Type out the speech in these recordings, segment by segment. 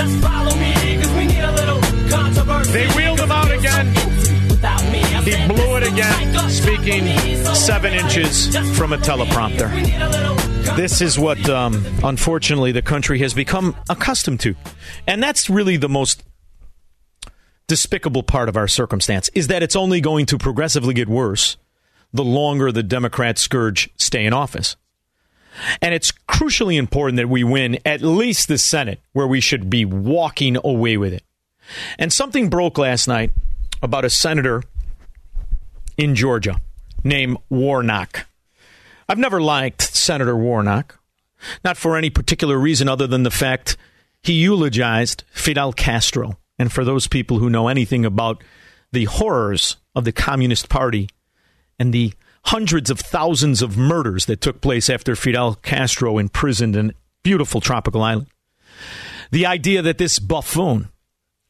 just follow me, cause we need a little controversy. They wheeled him out again. Without me, I He blew it again, speaking job for me, so seven inches from a teleprompter. we need a little This is what, um, unfortunately, the country has become accustomed to. And that's really the most despicable part of our circumstance is that it's only going to progressively get worse the longer the Democrat scourge stay in office. And it's crucially important that we win at least the Senate, where we should be walking away with it. And something broke last night about a senator in Georgia named Warnock. I've never liked Senator Warnock, not for any particular reason other than the fact he eulogized Fidel Castro. And for those people who know anything about the horrors of the Communist Party and the hundreds of thousands of murders that took place after Fidel Castro imprisoned in beautiful tropical island, the idea that this buffoon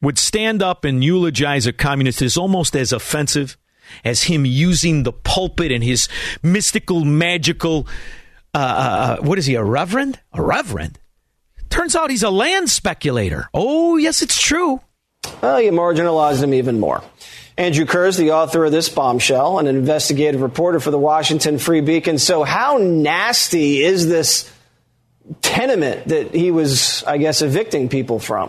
would stand up and eulogize a communist is almost as offensive as him using the pulpit and his mystical, magical. Uh, uh, what is he, a reverend? A reverend? Turns out he's a land speculator. Oh, yes, it's true. Well, you marginalized him even more. Andrew Kurz, the author of this bombshell, and an investigative reporter for the Washington Free Beacon. So, how nasty is this tenement that he was, I guess, evicting people from?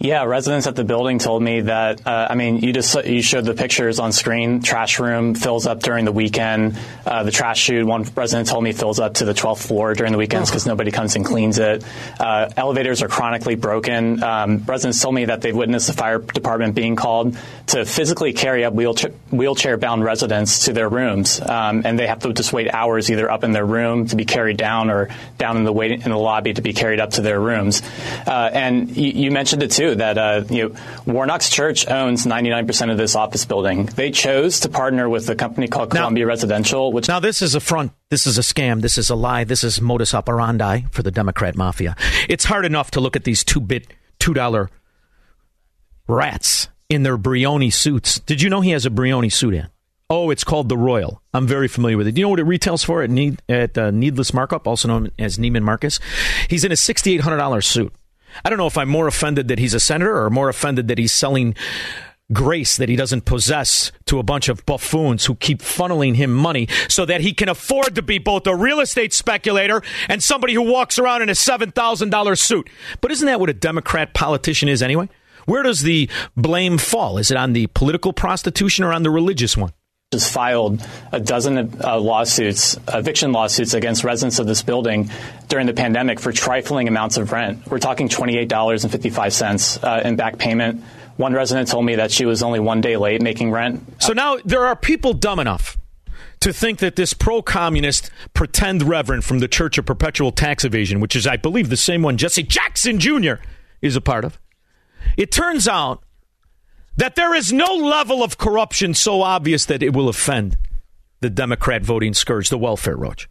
Yeah, residents at the building told me that. Uh, I mean, you just you showed the pictures on screen. Trash room fills up during the weekend. Uh, the trash chute, one resident told me, fills up to the 12th floor during the weekends because nobody comes and cleans it. Uh, elevators are chronically broken. Um, residents told me that they've witnessed the fire department being called to physically carry up wheelchair, wheelchair-bound residents to their rooms, um, and they have to just wait hours either up in their room to be carried down or down in the wait in the lobby to be carried up to their rooms. Uh, and you, you mentioned it too that uh, you know, Warnock's Church owns 99% of this office building. They chose to partner with a company called Now- Columbia Residential, which Now, this is a front. This is a scam. This is a lie. This is modus operandi for the Democrat mafia. It's hard enough to look at these two bit, $2 rats in their Brioni suits. Did you know he has a Brioni suit in? Oh, it's called the Royal. I'm very familiar with it. Do you know what it retails for at, need, at uh, Needless Markup, also known as Neiman Marcus? He's in a $6,800 suit. I don't know if I'm more offended that he's a senator or more offended that he's selling grace that he doesn't possess to a bunch of buffoons who keep funneling him money so that he can afford to be both a real estate speculator and somebody who walks around in a $7,000 suit. But isn't that what a Democrat politician is anyway? Where does the blame fall? Is it on the political prostitution or on the religious one? Has filed a dozen uh, lawsuits, eviction lawsuits against residents of this building during the pandemic for trifling amounts of rent. We're talking $28.55 uh, in back payment. One resident told me that she was only one day late making rent. So now there are people dumb enough to think that this pro communist pretend reverend from the Church of Perpetual Tax Evasion, which is, I believe, the same one Jesse Jackson Jr. is a part of, it turns out that there is no level of corruption so obvious that it will offend the Democrat voting scourge, the welfare roach.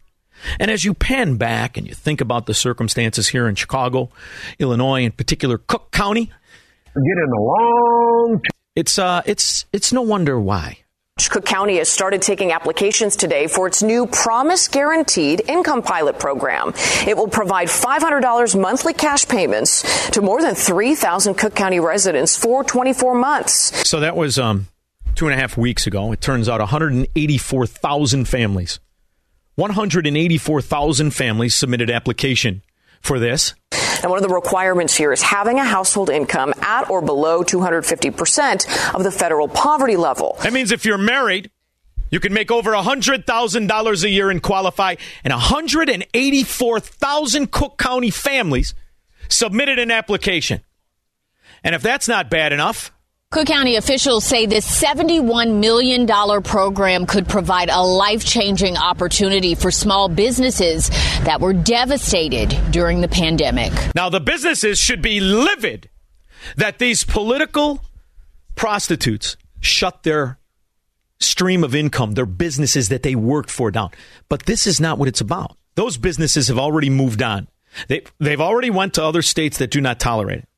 And as you pan back and you think about the circumstances here in Chicago, Illinois, in particular Cook County, getting along. it's uh, it's it's no wonder why. Cook County has started taking applications today for its new Promise Guaranteed Income Pilot program. It will provide $500 monthly cash payments to more than 3,000 Cook County residents for 24 months. So that was um, two and a half weeks ago. It turns out 184,000 families, 184,000 families submitted application for this. And one of the requirements here is having a household income at or below 250% of the federal poverty level. That means if you're married, you can make over $100,000 a year and qualify. And 184,000 Cook County families submitted an application. And if that's not bad enough, Cook County officials say this $71 million program could provide a life changing opportunity for small businesses that were devastated during the pandemic. Now, the businesses should be livid that these political prostitutes shut their stream of income, their businesses that they worked for down. But this is not what it's about. Those businesses have already moved on. They, they've already went to other states that do not tolerate it.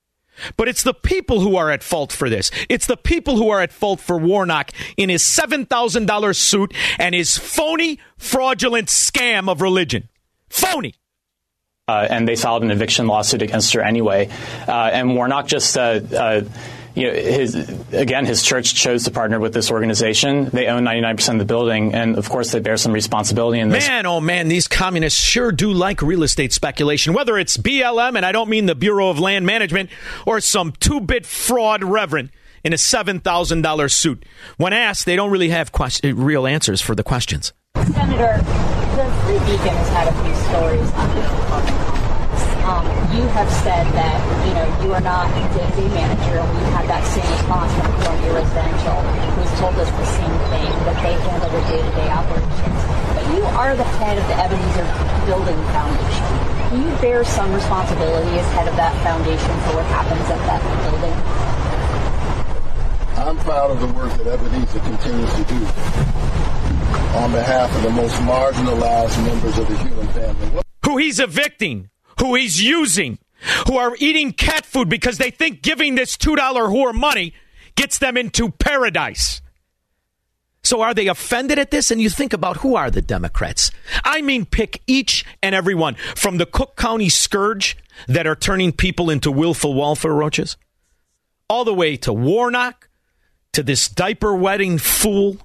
But it's the people who are at fault for this. It's the people who are at fault for Warnock in his $7,000 suit and his phony, fraudulent scam of religion. Phony. Uh, and they filed an eviction lawsuit against her anyway. Uh, and Warnock just uh, uh you know, his again, his church chose to partner with this organization. They own 99% of the building, and of course, they bear some responsibility in this. Man, oh man, these communists sure do like real estate speculation. Whether it's BLM, and I don't mean the Bureau of Land Management, or some two-bit fraud reverend in a $7,000 suit. When asked, they don't really have quest- real answers for the questions. Senator, the Free Beacon has had a few stories on um, you have said that you know you are not the day manager, and we have that same response from Columbia Residential, who's told us the same thing that they handle the day-to-day operations. But you are the head of the Ebenezer Building Foundation. Do you bear some responsibility as head of that foundation for what happens at that building? I'm proud of the work that Ebenezer continues to do on behalf of the most marginalized members of the human family. Who he's evicting who he's using, who are eating cat food because they think giving this $2 whore money gets them into paradise. So are they offended at this? And you think about who are the Democrats? I mean, pick each and every one from the Cook County scourge that are turning people into willful welfare roaches, all the way to Warnock, to this diaper wetting fool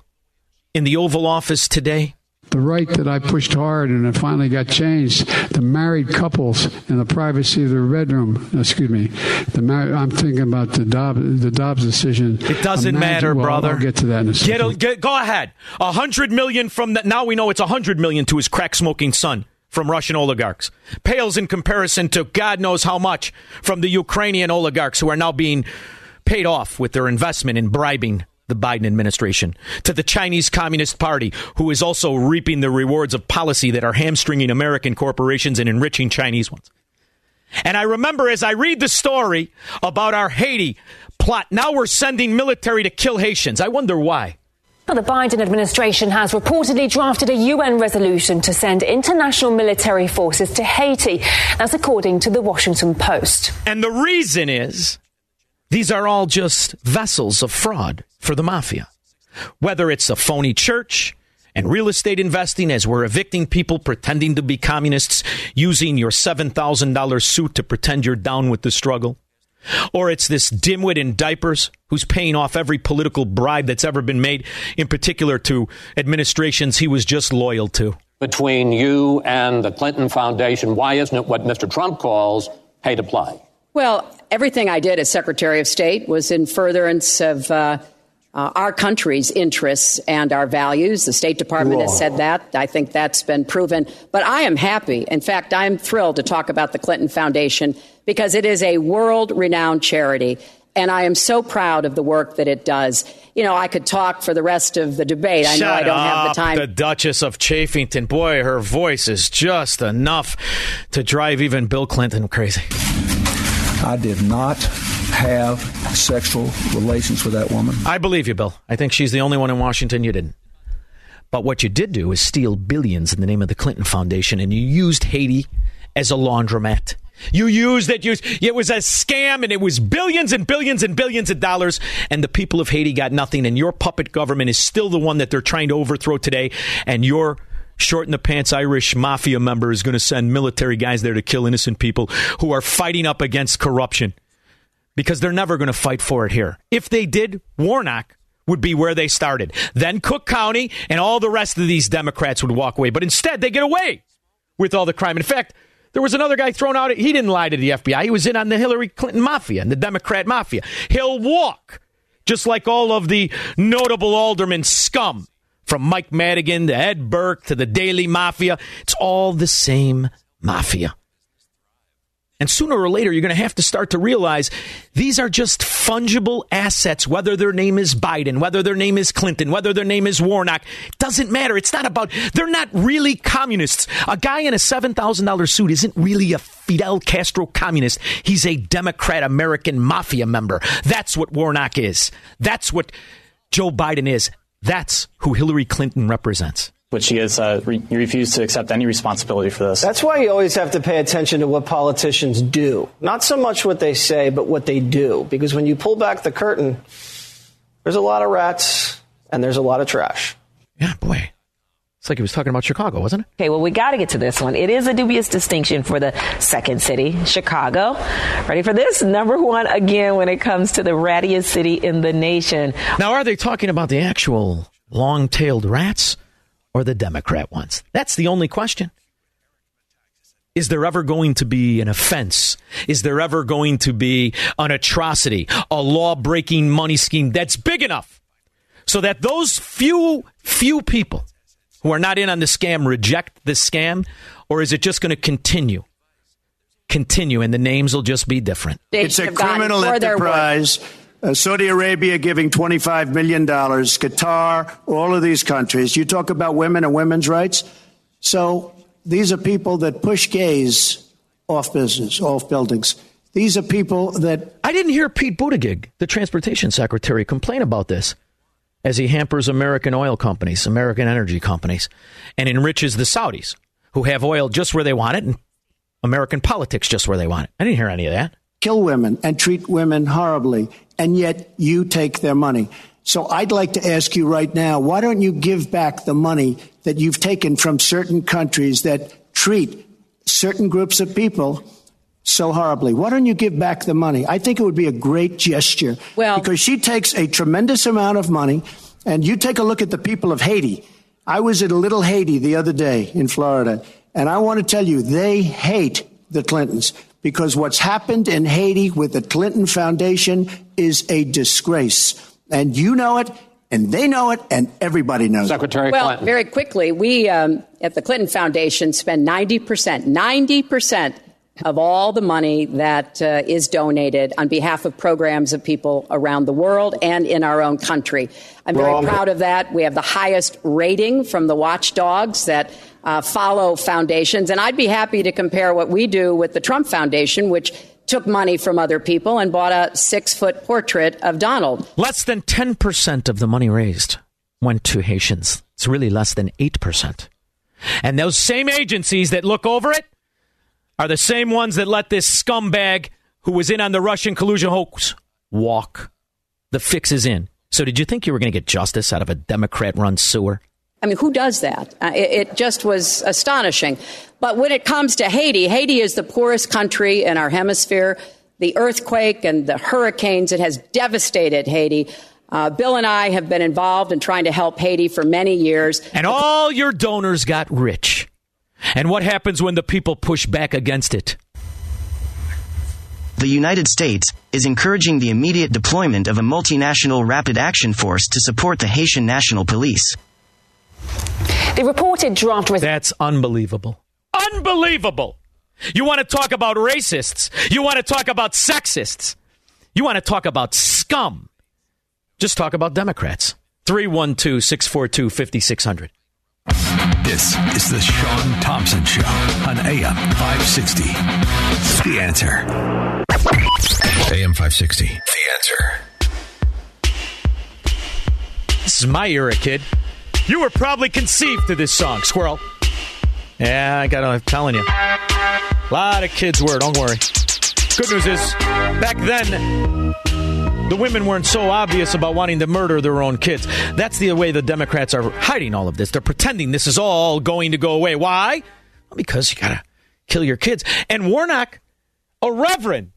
in the Oval Office today the right that I pushed hard and it finally got changed. The married couples in the privacy of their bedroom. Excuse me. The mar- I'm thinking about the Dobbs, the Dobbs decision. It doesn't Imagine, matter, well, brother. I'll get to that in a second. Get, get, go ahead. A hundred million from that. Now we know it's a hundred million to his crack smoking son from Russian oligarchs. Pales in comparison to God knows how much from the Ukrainian oligarchs who are now being paid off with their investment in bribing the Biden administration, to the Chinese Communist Party, who is also reaping the rewards of policy that are hamstringing American corporations and enriching Chinese ones. And I remember as I read the story about our Haiti plot, now we're sending military to kill Haitians. I wonder why. Well, The Biden administration has reportedly drafted a UN resolution to send international military forces to Haiti. That's according to the Washington Post. And the reason is these are all just vessels of fraud for the mafia. Whether it's a phony church and real estate investing as we're evicting people pretending to be communists using your $7,000 suit to pretend you're down with the struggle. Or it's this dimwit in diapers who's paying off every political bribe that's ever been made, in particular to administrations he was just loyal to. Between you and the Clinton Foundation, why isn't it what Mr. Trump calls pay to play? Well, everything I did as Secretary of State was in furtherance of uh, uh, our country's interests and our values. The State Department Whoa. has said that. I think that's been proven. But I am happy. In fact, I'm thrilled to talk about the Clinton Foundation because it is a world renowned charity. And I am so proud of the work that it does. You know, I could talk for the rest of the debate. I Shut know I don't up, have the time. The Duchess of Chafington. Boy, her voice is just enough to drive even Bill Clinton crazy. I did not have sexual relations with that woman. I believe you, Bill. I think she's the only one in Washington you didn't. But what you did do is steal billions in the name of the Clinton Foundation, and you used Haiti as a laundromat. You used it. Used, it was a scam, and it was billions and billions and billions of dollars, and the people of Haiti got nothing. And your puppet government is still the one that they're trying to overthrow today, and your short in the pants Irish mafia member is going to send military guys there to kill innocent people who are fighting up against corruption because they're never going to fight for it here. If they did, Warnock would be where they started. Then Cook County and all the rest of these Democrats would walk away. But instead, they get away with all the crime. In fact, there was another guy thrown out. He didn't lie to the FBI. He was in on the Hillary Clinton mafia and the Democrat mafia. He'll walk, just like all of the notable aldermen scum from Mike Madigan to Ed Burke to the Daley Mafia. It's all the same mafia. And sooner or later, you're going to have to start to realize these are just fungible assets, whether their name is Biden, whether their name is Clinton, whether their name is Warnock. Doesn't matter. It's not about, they're not really communists. A guy in a $7,000 suit isn't really a Fidel Castro communist. He's a Democrat American mafia member. That's what Warnock is. That's what Joe Biden is. That's who Hillary Clinton represents. but she has uh, re- refused to accept any responsibility for this. That's why you always have to pay attention to what politicians do. Not so much what they say, but what they do. Because when you pull back the curtain, there's a lot of rats and there's a lot of trash. Yeah, boy. It's like he was talking about Chicago, wasn't it? Okay, well, we got to get to this one. It is a dubious distinction for the second city, Chicago. Ready for this? Number one again when it comes to the rattiest city in the nation. Now, are they talking about the actual long tailed rats or the Democrat ones? That's the only question. Is there ever going to be an offense? Is there ever going to be an atrocity, a law breaking money scheme that's big enough so that those few, few people who are not in on the scam reject the scam? Or is it just going to continue? Continue, and the names will just be different. It's a criminal enterprise. Uh, Saudi Arabia giving $25 million, Qatar, all of these countries. You talk about women and women's rights. So these are people that push gays off business, off buildings. These are people that. I didn't hear Pete Buttigieg, the transportation secretary, complain about this as he hampers American oil companies, American energy companies, and enriches the Saudis who have oil just where they want it and American politics just where they want it. I didn't hear any of that. Kill women and treat women horribly, and yet you take their money. So I'd like to ask you right now why don't you give back the money that you've taken from certain countries that treat certain groups of people so horribly. Why don't you give back the money? I think it would be a great gesture. Well, because she takes a tremendous amount of money, and you take a look at the people of Haiti. I was at a little Haiti the other day in Florida, and I want to tell you, they hate the Clintons because what's happened in Haiti with the Clinton Foundation is a disgrace. And you know it, and they know it, and everybody knows Secretary it. well, very quickly, we um, at the Clinton Foundation spend 90%, 90% of all the money that uh, is donated on behalf of programs of people around the world and in our own country. I'm very Wrong. proud of that. We have the highest rating from the watchdogs that uh, follow foundations. And I'd be happy to compare what we do with the Trump Foundation, which took money from other people and bought a six foot portrait of Donald. Less than 10% of the money raised went to Haitians. It's really less than 8%. And those same agencies that look over it are the same ones that let this scumbag who was in on the Russian collusion hoax walk. The fix is in. So, did you think you were going to get justice out of a Democrat run sewer? I mean, who does that? Uh, it, it just was astonishing. But when it comes to Haiti, Haiti is the poorest country in our hemisphere. The earthquake and the hurricanes, it has devastated Haiti. Uh, Bill and I have been involved in trying to help Haiti for many years. And all your donors got rich. And what happens when the people push back against it? The United States is encouraging the immediate deployment of a multinational rapid action force to support the Haitian National Police. The reported draft resolution. That's unbelievable. Unbelievable. You want to talk about racists. You want to talk about sexists. You want to talk about scum. Just talk about Democrats. 312 642 5600. This is the Shaun Thompson Show on AM 560. The answer. AM 560. The answer. This is my era, kid. You were probably conceived to this song, Squirrel. Yeah, I got. I'm telling you, a lot of kids were. Don't worry. Good news is, back then, the women weren't so obvious about wanting to murder their own kids. That's the way the Democrats are hiding all of this. They're pretending this is all going to go away. Why? Well, because you gotta kill your kids. And Warnock, a reverend,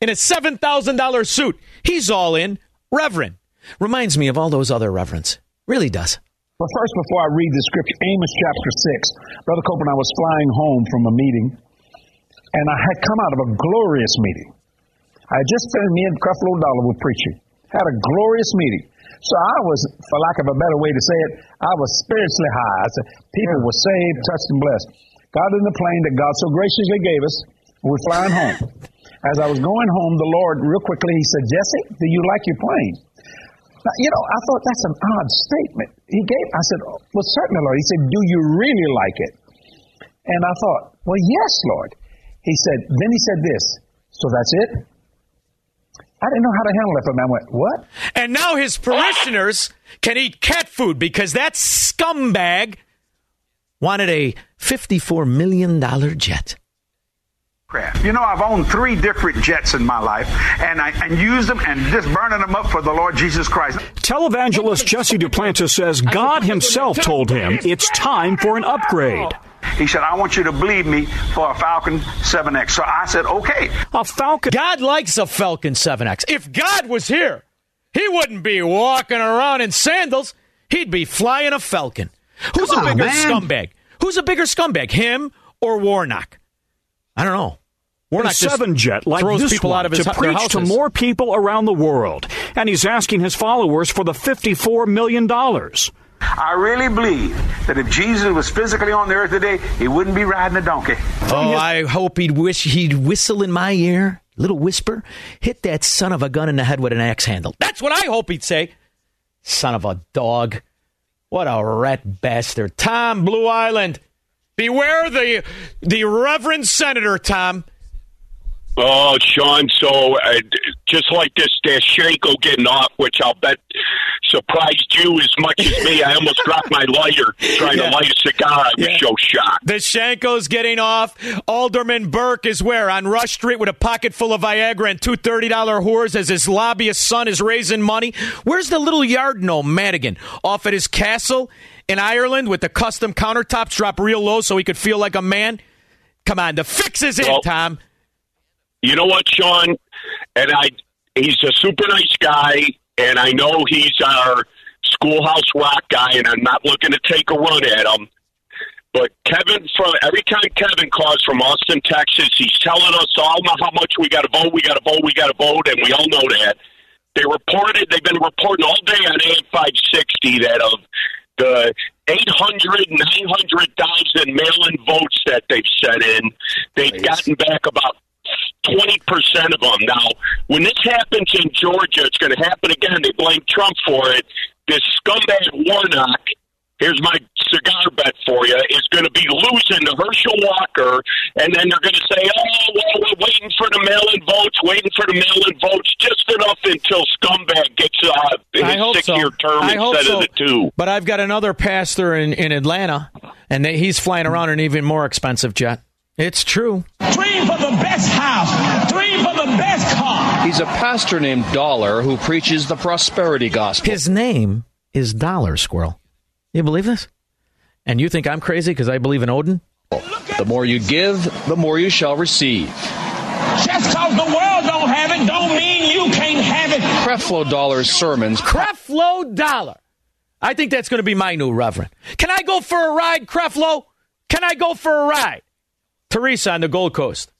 in a seven thousand dollar suit, he's all in. Reverend reminds me of all those other reverends. Really does. But first, before I read the scripture, Amos chapter 6. Brother Copeland, I was flying home from a meeting, and I had come out of a glorious meeting. I just finished, me and Creflo Dollar were preaching. Had a glorious meeting. So I was, for lack of a better way to say it, I was spiritually high. I said, people were saved, touched, and blessed. Got in the plane that God so graciously gave us, We're flying home. As I was going home, the Lord, real quickly, He said, Jesse, do you like your plane? Now, you know, I thought that's an odd statement. He gave, I said, well, certainly, Lord. He said, do you really like it? And I thought, well, yes, Lord. He said, then he said this, so that's it? I didn't know how to handle it, but man went, what? And now his parishioners can eat cat food because that scumbag wanted a $54 million jet. Crap. You know, I've owned three different jets in my life, and I and used them and just burning them up for the Lord Jesus Christ. Televangelist Jesse Duplantis says God himself told him it's time for an upgrade. He said, I want you to believe me for a Falcon 7X. So I said, okay. A Falcon. God likes a Falcon 7X. If God was here, he wouldn't be walking around in sandals. He'd be flying a Falcon. Who's Come a bigger man. scumbag? Who's a bigger scumbag, him or Warnock? I don't know. A Warnock seven jet like throws this people one out of his to preach to more people around the world, and he's asking his followers for the fifty-four million dollars. I really believe that if Jesus was physically on the earth today, he wouldn't be riding a donkey. Oh, I hope he'd wish he'd whistle in my ear, little whisper, hit that son of a gun in the head with an axe handle. That's what I hope he'd say. Son of a dog. What a rat bastard. Tom Blue Island. Beware the the Reverend Senator, Tom. Oh, Shaun, so uh, just like this Danchenko getting off, which I'll bet surprised you as much as me. I almost dropped my lighter trying Yeah. to light a cigar. I was Yeah. so shocked. Danchenko's getting off. Alderman Burke is where? On Rush Street with a pocket full of Viagra and two $30 whores as his lobbyist son is raising money. Where's the little yard gnome, Madigan? Off at his castle in Ireland with the custom countertops dropped real low so he could feel like a man? Come on, the fix is in, Well- Tom. You know what, Shaun? And I, he's a super nice guy, and I know he's our schoolhouse rock guy, and I'm not looking to take a run at him. But Kevin, from every time Kevin calls from Austin, Texas, he's telling us all how much we got to vote, we got to vote, we got to vote, and we all know that. They reported, they've been reporting all day on AM 560 that of the 800, 900,000 mail-in votes that they've sent in, they've gotten back about 20% of them. Now, when this happens in Georgia, it's going to happen again. They blame Trump for it. This scumbag Warnock, here's my cigar bet for you, is going to be losing to Herschel Walker, and then they're going to say, oh, well, we're waiting for the mail-in votes, waiting for the mail-in votes, just enough until scumbag gets uh, I hope his so. six-year term I hope instead so. of the two. But I've got another pastor in, in Atlanta, and they, he's flying around in an even more expensive jet. It's true. Three for the best house. Three for the best car. He's a pastor named Dollar who preaches the prosperity gospel. His name is Dollar Squirrel. You believe this? And you think I'm crazy because I believe in Odin? The more you give, the more you shall receive. Just cause the world don't have it, don't mean you can't have it. Creflo Dollar's sermons. Creflo Dollar. I think that's going to be my new reverend. Can I go for a ride, Creflo? Can I go for a ride? Teresa on the Gold Coast.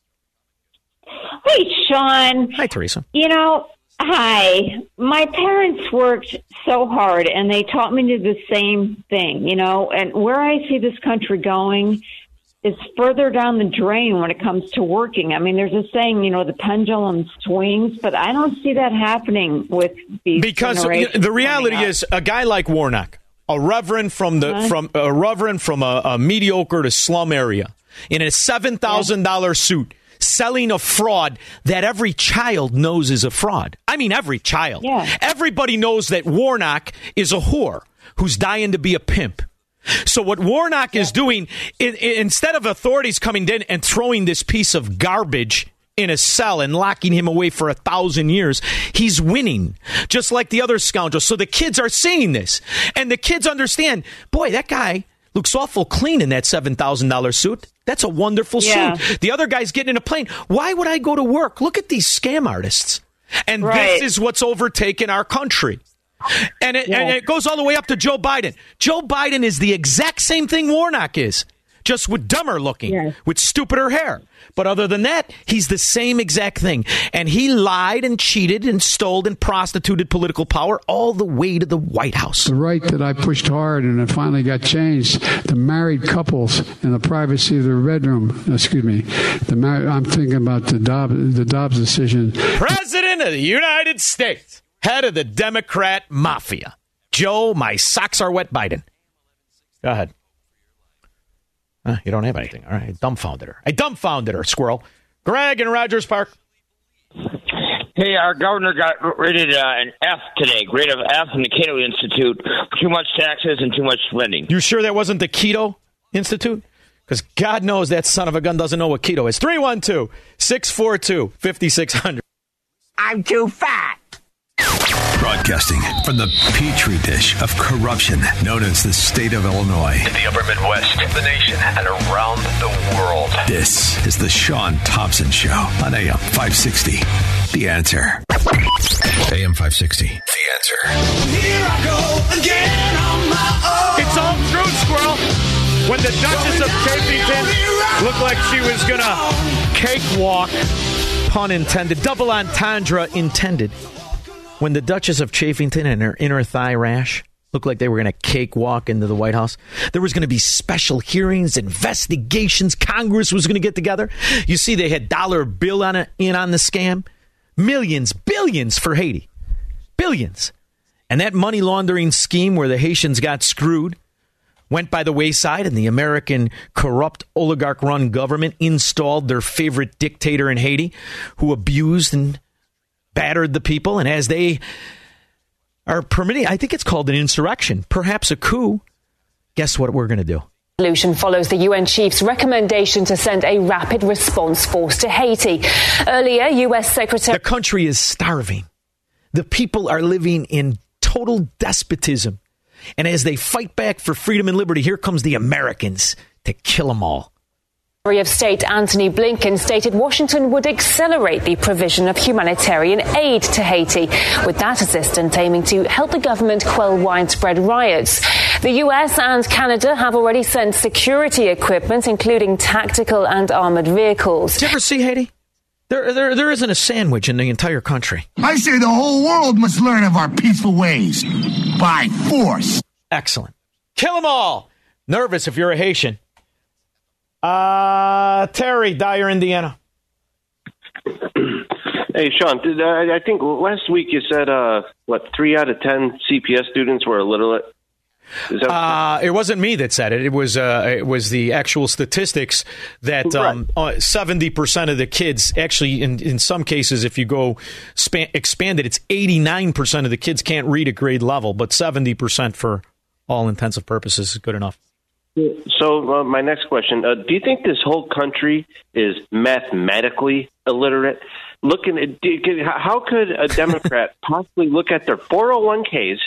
Hey, Shaun. Hi, Teresa. You know, hi. My parents worked so hard and they taught me to do the same thing, you know, and where I see this country going is further down the drain when it comes to working. I mean, there's a saying, you know, the pendulum swings, but I don't see that happening with these Because the reality is, a guy like Warnock, a reverend from the Uh-huh. from a reverend from a, a mediocre to slum area, in a seven thousand dollar suit, selling a fraud that every child knows is a fraud. I mean, every child. Yeah. Everybody knows that Warnock is a whore who's dying to be a pimp. So what Warnock is doing, i i instead of authorities coming in and throwing this piece of garbage in a cell and locking him away for a thousand years, he's winning, just like the other scoundrels. So the kids are seeing this, and the kids understand. Boy, that guy looks awful clean in that seven thousand dollar suit. That's a wonderful Yeah. suit. The other guy's getting in a plane. Why would I go to work? Look at these scam artists, and Right. this is what's overtaken our country. And it, and it goes all the way up to Joe Biden. Joe Biden is the exact same thing Warnock is. Just with dumber looking, with stupider hair. But other than that, he's the same exact thing. And he lied and cheated and stole and prostituted political power all the way to the White House. The right that I pushed hard and it finally got changed. The married couples in the privacy of their bedroom. Excuse me. The mar- I'm thinking about the Dobbs, the Dobbs decision. President of the United States, head of the Democrat mafia. Joe, my socks are wet Biden. Go ahead. Uh, you don't have anything. All right. I dumbfounded her. I dumbfounded her, squirrel. Greg in Rogers Park. Hey, our governor got rated uh, an F today, grade of F in the Cato Institute. Too much taxes and too much spending. You sure that wasn't the Keto Institute? Because God knows that son of a gun doesn't know what keto is. 312 642 5600. I'm too fat. Broadcasting from the petri dish of corruption known as the state of Illinois. In the upper Midwest, the nation, and around the world. This is the Shaun Thompson Show on AM 560. The answer. AM 560. The answer. Here I go again on my own. It's all true, squirrel. When the Duchess of Chafington looked like she was going to cakewalk, pun intended, double entendre intended. When the Duchess of Chafington and her inner thigh rash looked like they were going to cakewalk into the White House, there was going to be special hearings, investigations. Congress was going to get together. You see, they had dollar bill on it, in on the scam, millions, billions for Haiti, billions, and that money laundering scheme where the Haitians got screwed went by the wayside and the American corrupt oligarch run government installed their favorite dictator in Haiti who abused and battered the people. And as they are permitting, I think it's called an insurrection, perhaps a coup. Guess what we're going to do? Resolution follows the UN chief's recommendation to send a rapid response force to Haiti. Earlier, U.S. Secretary. The country is starving. The people are living in total despotism. And as they fight back for freedom and liberty, here comes the Americans to kill them all. Secretary of State Antony Blinken stated Washington would accelerate the provision of humanitarian aid to Haiti, with that assistance aiming to help the government quell widespread riots. The US and Canada have already sent security equipment, including tactical and armored vehicles. Did you ever see Haiti? There, there, there isn't a sandwich in the entire country. I say the whole world must learn of our peaceful ways by force. Excellent. Kill them all. Nervous if you're a Haitian. Uh, Terry, Dyer, Indiana. Hey, Shaun, did, uh, I think last week you said, uh, what, three out of 10 CPS students were illiterate? That- Uh, it wasn't me that said it. It was uh, it was the actual statistics that um, seventy percent of the kids actually, in in some cases, if you go span, expand it, it's eighty nine percent of the kids can't read at grade level, but seventy percent for all intensive purposes is good enough. So, uh, my next question: uh, Do you think this whole country is mathematically illiterate? Looking at how could a Democrat possibly look at their 401ks?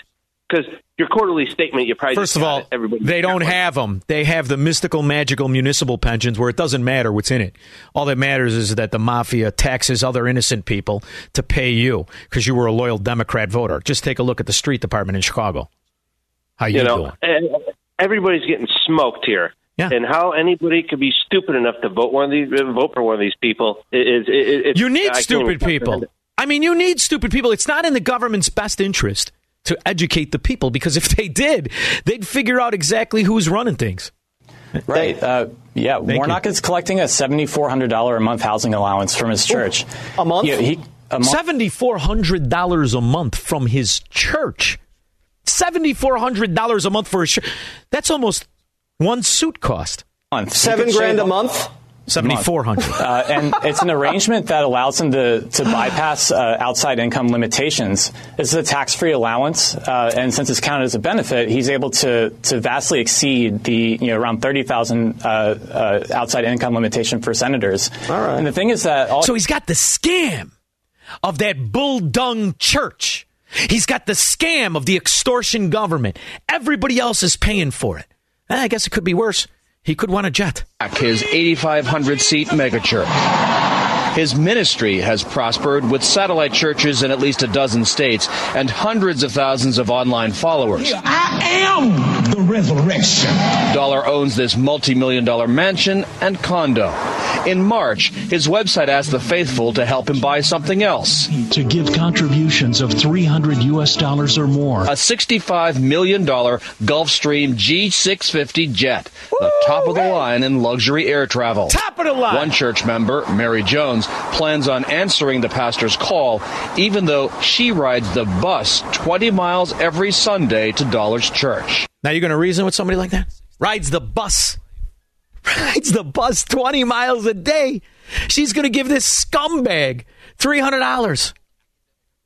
Because your quarterly statement, you probably First of all, everybody they don't have them. They have the mystical, magical municipal pensions where it doesn't matter what's in it. All that matters is that the mafia taxes other innocent people to pay you because you were a loyal Democrat voter. Just take a look at the street department in Chicago. How you, you know, doing? and everybody's getting smoked here. Yeah. And how anybody could be stupid enough to vote one of these, uh, vote for one of these people is, is, is You need I stupid people. I mean, you need stupid people. It's not in the government's best interest to educate the people because if they did, they'd figure out exactly who's running things. Right. Uh, yeah. Warnock is collecting a $7,400 a month housing allowance from his church. A month? Yeah, he, a month. Seventy-four hundred dollars a month from his church. Seventy-four hundred dollars a month for a shirt. That's almost one suit cost. month. He Seven grand a month? Seventy-four hundred. Uh, and it's an arrangement that allows him to, to bypass uh, outside income limitations. This is a tax-free allowance, uh, and since it's counted as a benefit, he's able to, to vastly exceed the you know around thirty thousand uh, uh, outside income limitation for senators. All right. And the thing is that all So he's got the scam of that bull dung church. He's got the scam of the extortion government. Everybody else is paying for it. Eh, I guess it could be worse. He could want a jet. His 8,500 seat megachurch. His ministry has prospered with satellite churches in at least a dozen states and hundreds of thousands of online followers. I am the resurrection. Dollar owns this multi-million dollar mansion and condo. In March, his website asked the faithful to help him buy something else. To give contributions of 300 US dollars or more. A $65 million Gulfstream G650 jet, the top of the line in luxury air travel. Top of the line. One church member, Mary Jones, plans on answering the pastor's call, even though she rides the bus 20 miles every Sunday to Dollar's Church. Now you're going to reason with somebody like that? Rides the bus. Rides the bus 20 miles a day. She's going to give this scumbag $300.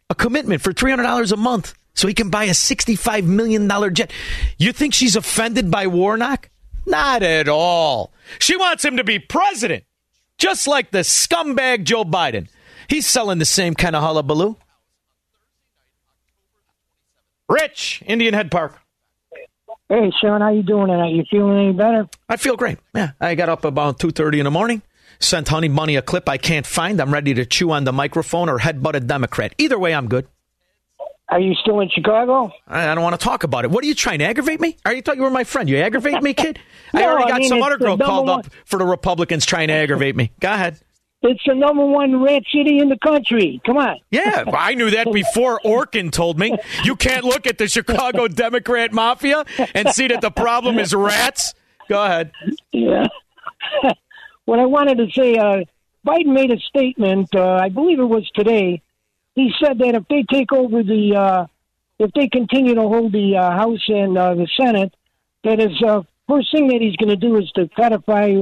A commitment for $300 a month so he can buy a $65 million jet. You think she's offended by Warnock? Not at all. She wants him to be president, just like the scumbag Joe Biden. He's selling the same kind of hullabaloo. Rich, Indian Head Park. Hey, Shaun, how you doing tonight? You feeling any better? I feel great. Yeah, I got up about two thirty in the morning. Sent Honey Money a clip I can't find. I'm ready to chew on the microphone or headbutt a Democrat. Either way, I'm good. Are you still in Chicago? I, I don't want to talk about it. What are you trying to aggravate me? Are you thought you were my friend? You aggravate me, kid? I No, already I got mean, some other girl called one- up for the Republicans trying to aggravate me. Go ahead. It's the number one rat city in the country. Come on. Yeah, I knew that before Orkin told me. You can't look at the Chicago Democrat mafia and see that the problem is rats. Go ahead. Yeah. what I wanted to say, uh, Biden made a statement. Uh, I believe it was today. He said that if they take over the, uh, if they continue to hold the uh, House and uh, the Senate, that his uh, first thing that he's going to do is to codify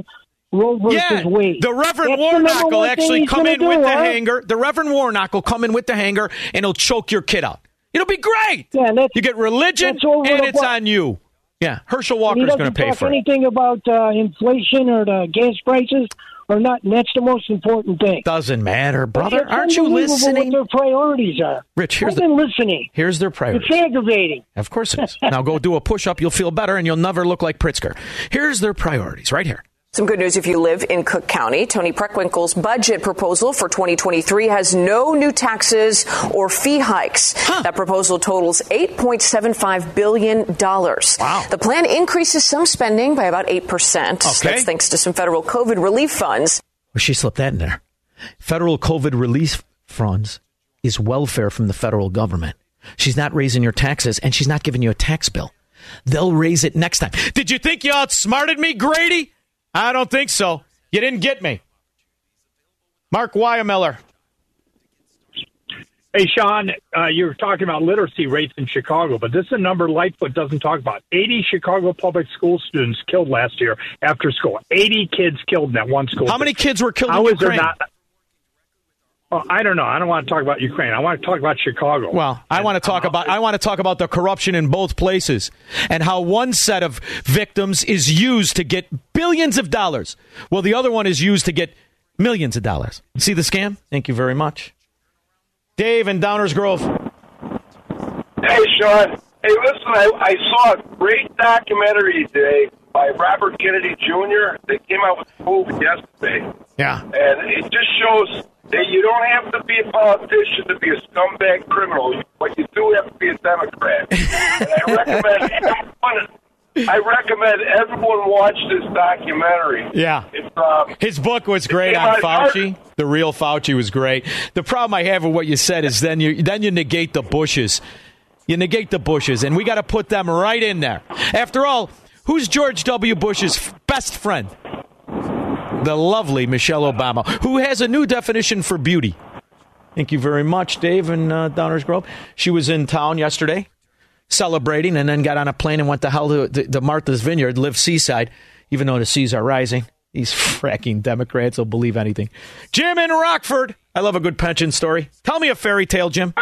Roe versus Yeah, Wade. the Reverend Warnock will actually come in do, with the hanger. The Reverend Warnock will come in with the hanger and he'll choke your kid out. It'll be great. Yeah, you get religion and it's bu- on you. Yeah, Herschel Walker's going to pay for it. anything about uh, inflation or the gas prices or not. And that's the most important thing. Doesn't matter, brother. It's Aren't you listening? What their priorities are. Rich, here's I've the- been listening. Here's their priorities. It's aggravating. Of course it is. now go do a push up. You'll feel better and you'll never look like Pritzker. Here's their priorities right here. Some good news if you live in Cook County. Toni Preckwinkle's budget proposal for 2023 has no new taxes or fee hikes. That proposal totals $8.75 billion. Wow. The plan increases some spending by about 8%. Okay. That's thanks to some federal COVID relief funds. Well, she slipped that in there. Federal COVID relief funds is welfare from the federal government. She's not raising your taxes and she's not giving you a tax bill. They'll raise it next time. Did you think you outsmarted me, Grady? I don't think so. You didn't get me. Mark Weiermiller. Hey, Shaun, uh, you were talking about literacy rates in Chicago, but this is a number Lightfoot doesn't talk about. 80 Chicago public school students killed last year after school. 80 kids killed in that one school. How many kids were killed How in is there not? Oh, I don't know. I don't want to talk about Ukraine. I want to talk about Chicago. Well, I want to talk about I want to talk about the corruption in both places and how one set of victims is used to get billions of dollars, while the other one is used to get millions of dollars. See the scam? Thank you very much. Dave in Downers Grove. Hey, Shaun. Hey, listen, I, I saw a great documentary today by Robert Kennedy Jr. They came out with a movie yesterday. Yeah. And it just shows that you don't have to be a politician to be a scumbag criminal, but you do have to be a Democrat. and I recommend everyone, I recommend everyone watch this documentary. Yeah. Um, His book was great on Fauci. The real Fauci was great. The problem I have with what you said is then you then you negate the Bushes. You negate the Bushes, and we got to put them right in there. After all, who's George W. Bush's best friend? The lovely Michelle Obama, who has a new definition for beauty. Thank you very much, Dave in uh, Downers Grove. She was in town yesterday celebrating and then got on a plane and went to hell to, to, to Martha's Vineyard, lived seaside, even though the seas are rising. These fracking Democrats will believe anything. Jim in Rockford. I love a good pension story. Tell me a fairy tale, Jim.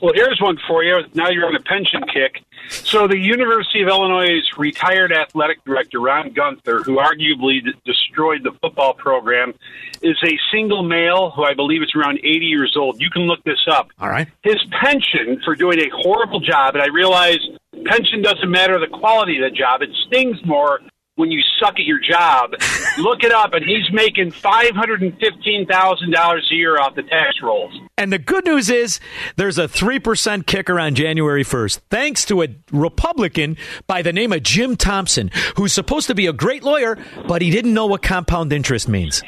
Well, here's one for you. Now you're on a pension kick. So, the University of Illinois' retired athletic director, Ron Guenther, who arguably destroyed the football program, is a single male who I believe is around 80 years old. You can look this up. All right. His pension for doing a horrible job, and I realize pension doesn't matter the quality of the job, it stings more when you suck at your job. Look it up, and he's making five hundred and fifteen thousand dollars a year off the tax rolls. And the good news is there's a 3% kicker on January 1st, thanks to a Republican by the name of Jim Thompson, who's supposed to be a great lawyer, but he didn't know what compound interest means.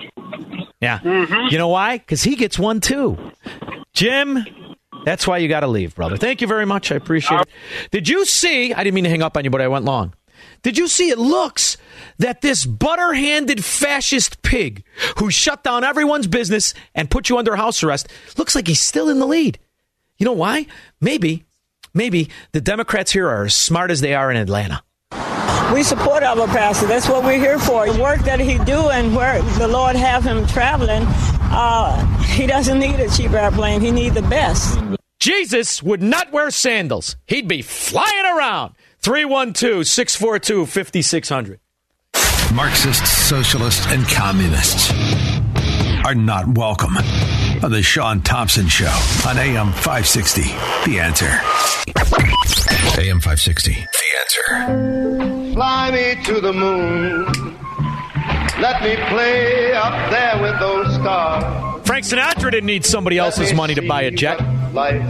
Yeah. Mm-hmm. You know why? Because he gets one too. Jim, that's why you got to leave, brother. Thank you very much. I appreciate it. Did you see? I didn't mean to hang up on you, but I went long. Did you see? It looks that this butter handed fascist pig who shut down everyone's business and put you under house arrest looks like he's still in the lead. You know why? Maybe, maybe the Democrats here are as smart as they are in Atlanta. We support our pastor. That's what we're here for. The work that he do and where the Lord have him traveling, uh, he doesn't need a cheap airplane. He need the best. Jesus would not wear sandals. He'd be flying around. 312 642 5600. Marxists, socialists, and communists are not welcome on the Shaun Thompson Show on AM 560. The answer. AM 560. The answer. Fly me to the moon. Let me play up there with those stars. Frank Sinatra didn't need somebody else's money to buy a jet.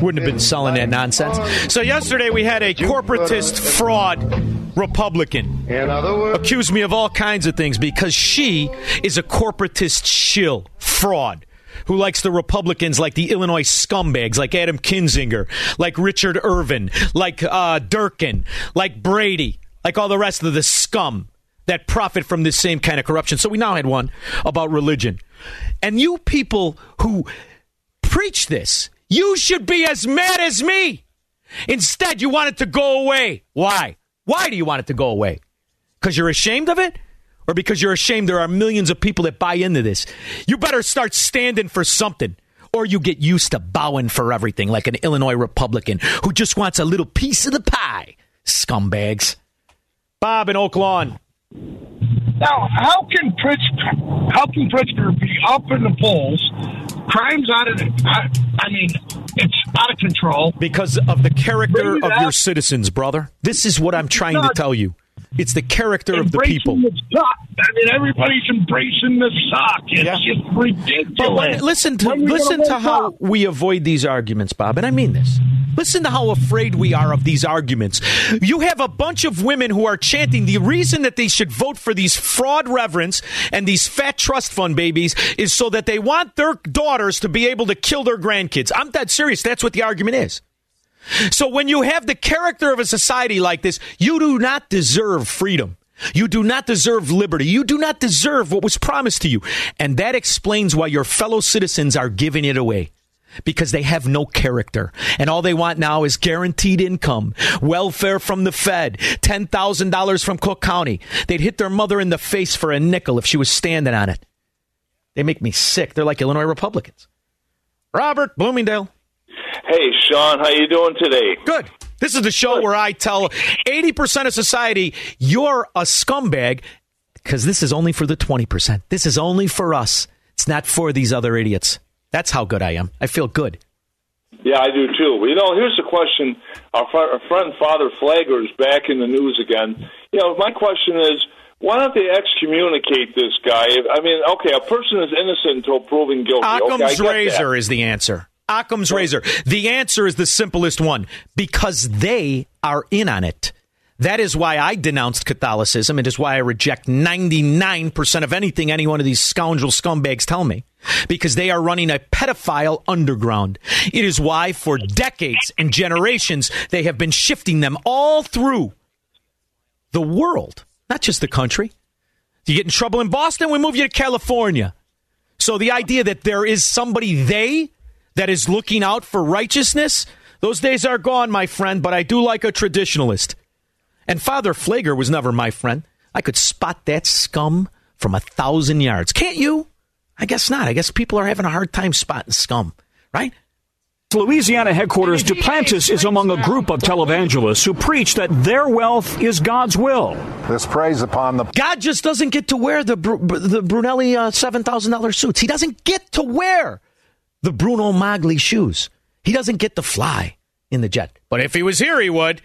Wouldn't have been selling that nonsense. So yesterday we had a corporatist fraud Republican accused me of all kinds of things because she is a corporatist shill fraud who likes the Republicans like the Illinois scumbags, like Adam Kinzinger, like Richard Irvin, like uh, Durkin, like Brady, like all the rest of the scum that profit from this same kind of corruption. So we now had one about religion. And you people who preach this, you should be as mad as me. Instead, you want it to go away. Why? Why do you want it to go away? Because you're ashamed of it? Or because you're ashamed there are millions of people that buy into this? You better start standing for something. Or you get used to bowing for everything like an Illinois Republican who just wants a little piece of the pie. Scumbags. Bob in Oak Lawn. Now, how can Pritzker, how can Pritzker be up in the polls? Crime's out of, I, I mean, it's out of control. Because of the character of out. your citizens, brother. This is what I'm trying to tell you. It's the character of the people. The suck. I mean, everybody's embracing the sock. It's just ridiculous. But li- listen to listen gonna how up? we avoid these arguments, Bob, and I mean this. Listen to how afraid we are of these arguments. You have a bunch of women who are chanting the reason that they should vote for these fraud reverends and these fat trust fund babies is so that they want their daughters to be able to kill their grandkids. I'm that serious. That's what the argument is. So when you have the character of a society like this, you do not deserve freedom. You do not deserve liberty. You do not deserve what was promised to you. And that explains why your fellow citizens are giving it away. Because they have no character. And all they want now is guaranteed income, welfare from the Fed, $10,000 from Cook County. They'd hit their mother in the face for a nickel if she was standing on it. They make me sick. They're like Illinois Republicans. Robert Bloomingdale. Hey, Shaun, how you doing today? Good. This is the show where I tell 80% of society you're a scumbag because this is only for the 20%. This is only for us. It's not for these other idiots. That's how good I am. I feel good. Yeah, I do too. Well, you know, here's the question. Our, fr- our friend Father Pfleger is back in the news again. You know, my question is, why don't they excommunicate this guy? I mean, okay, a person is innocent until proven guilty. Occam's get razor that. is the answer. Occam's razor. The answer is the simplest one because they are in on it. That is why I denounced Catholicism. It is why I reject 99% of anything any one of these scoundrel scumbags tell me. Because they are running a pedophile underground. It is why for decades and generations they have been shifting them all through the world, not just the country. You get in trouble in Boston, we move you to California. So the idea that there is somebody they that is looking out for righteousness, those days are gone, my friend, but I do like a traditionalist. And Father Pfleger was never my friend. I could spot that scum from a thousand yards. Can't you? I guess not. I guess people are having a hard time spotting scum, right? Louisiana headquarters, Duplantis is among a group of televangelists who preach that their wealth is God's will. This preys upon the God just doesn't get to wear the the Brunelli uh, seven thousand dollars suits. He doesn't get to wear the Bruno Magli shoes. He doesn't get to fly in the jet. But if he was here, he would.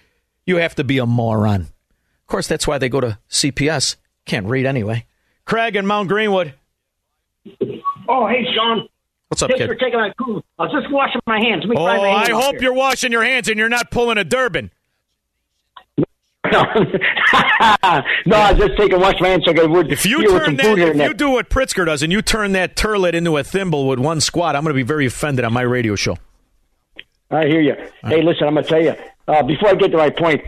You have to be a moron. Of course, that's why they go to CPS, Can't read anyway. Craig and Mount Greenwood. Oh, hey, Shaun. What's up, Thanks kid? for taking my call. I was just washing my hands. Let me Oh, my I hands off hope here. you're washing your hands and you're not pulling a Durbin. no, no, I was just taking wash my hands so I would If you turn that, if you do what Pritzker does and you turn that turlet into a thimble with one squat, I'm going to be very offended on my radio show. I hear you. Hey, listen, I'm gonna tell you. Uh, before I get to my point,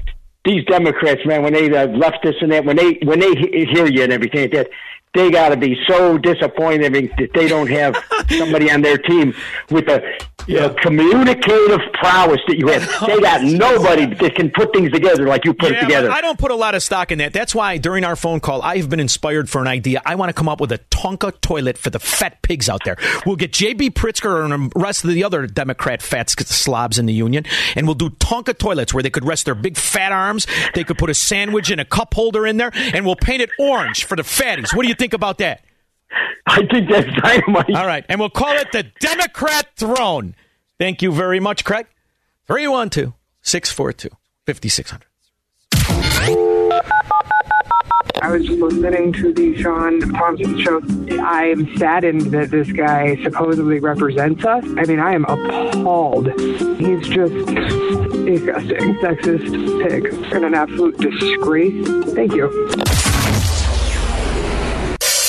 these Democrats, man, when they uh, left this and that, when they when they hear you and everything like that, they got to be so disappointed that they don't have somebody on their team with a uh, communicative prowess that you have. They got nobody that can put things together like you put it together. I don't put a lot of stock in that. That's why during our phone call, I have been inspired for an idea. I want to come up with a Tonka toilet for the fat pigs out there. We'll get J.B. Pritzker and the rest of the other Democrat fat slobs in the union, and we'll do Tonka toilets where they could rest their big fat arms. They could put a sandwich and a cup holder in there, and we'll paint it orange for the fatties. What do you think about that? I think that's dynamite. All right, and we'll call it the Democrat throne. Thank you very much, Craig. 312 642 5600. I was listening to the Shaun Thompson show. I'm saddened that this guy supposedly represents us. I mean, I am appalled. He's just disgusting, sexist pig, and an absolute disgrace. Thank you.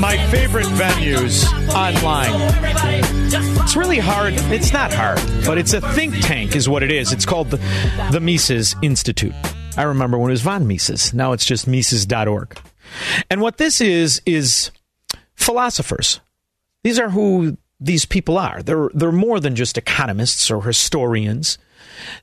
my favorite venues online. It's really hard. It's not hard, but it's a think tank, is what it is. It's called the, the Mises Institute. I remember when it was von Mises. Now it's just Mises.org. And what this is, is philosophers. These are who these people are. They're, they're more than just economists or historians.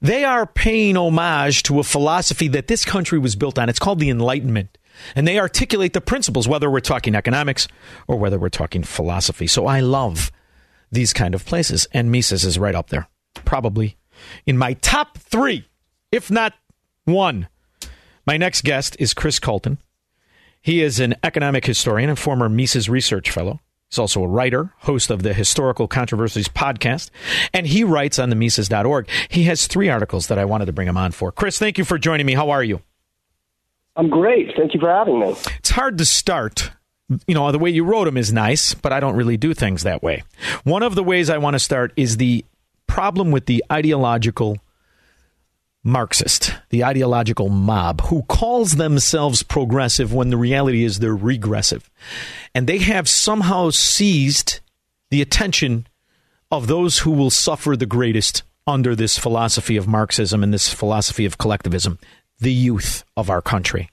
They are paying homage to a philosophy that this country was built on. It's called the Enlightenment. And they articulate the principles, whether we're talking economics or whether we're talking philosophy. So I love these kind of places. And Mises is right up there. Probably in my top three, if not one. My next guest is Chris Calton. He is an economic historian and former Mises Research Fellow. He's also a writer, host of the Historical Controversies podcast, and he writes on the Mises.org. He has three articles that I wanted to bring him on for. Chris, thank you for joining me. How are you? I'm great. Thank you for having me. It's hard to start. You know, the way you wrote them is nice, but I don't really do things that way. One of the ways I want to start is the problem with the ideological Marxist, the ideological mob, who calls themselves progressive when the reality is they're regressive. And they have somehow seized the attention of those who will suffer the greatest under this philosophy of Marxism and this philosophy of collectivism the youth of our country.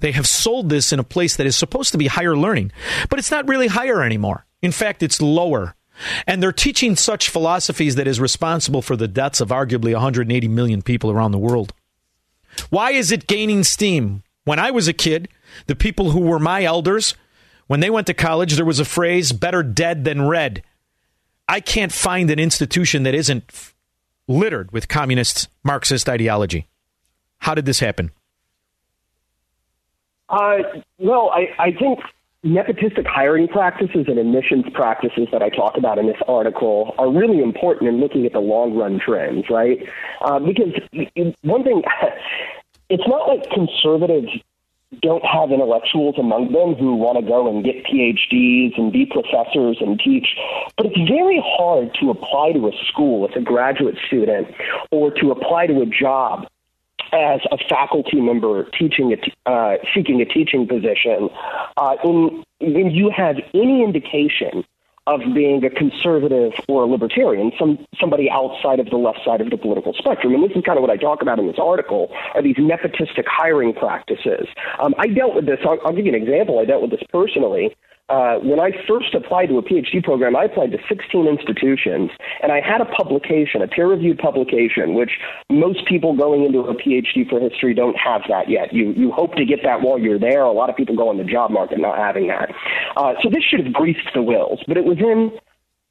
They have sold this in a place that is supposed to be higher learning, but it's not really higher anymore. In fact, it's lower. And they're teaching such philosophies that is responsible for the deaths of arguably 180 million people around the world. Why is it gaining steam? When I was a kid, the people who were my elders, when they went to college, there was a phrase better dead than red. I can't find an institution that isn't littered with communist Marxist ideology. How did this happen? Uh, well, I, I think nepotistic hiring practices and admissions practices that I talk about in this article are really important in looking at the long run trends, right? Uh, because one thing, it's not like conservatives don't have intellectuals among them who want to go and get PhDs and be professors and teach, but it's very hard to apply to a school as a graduate student or to apply to a job as a faculty member teaching a uh, seeking a teaching position, uh, in, when you have any indication of being a conservative or a libertarian, some somebody outside of the left side of the political spectrum. And this is kind of what I talk about in this article: are these nepotistic hiring practices. Um, I dealt with this. I'll, I'll give you an example. I dealt with this personally. Uh, when I first applied to a PhD program, I applied to 16 institutions, and I had a publication, a peer-reviewed publication, which most people going into a PhD for history don't have that yet. You you hope to get that while you're there. A lot of people go on the job market not having that. Uh, so this should have greased the wheels, but it was in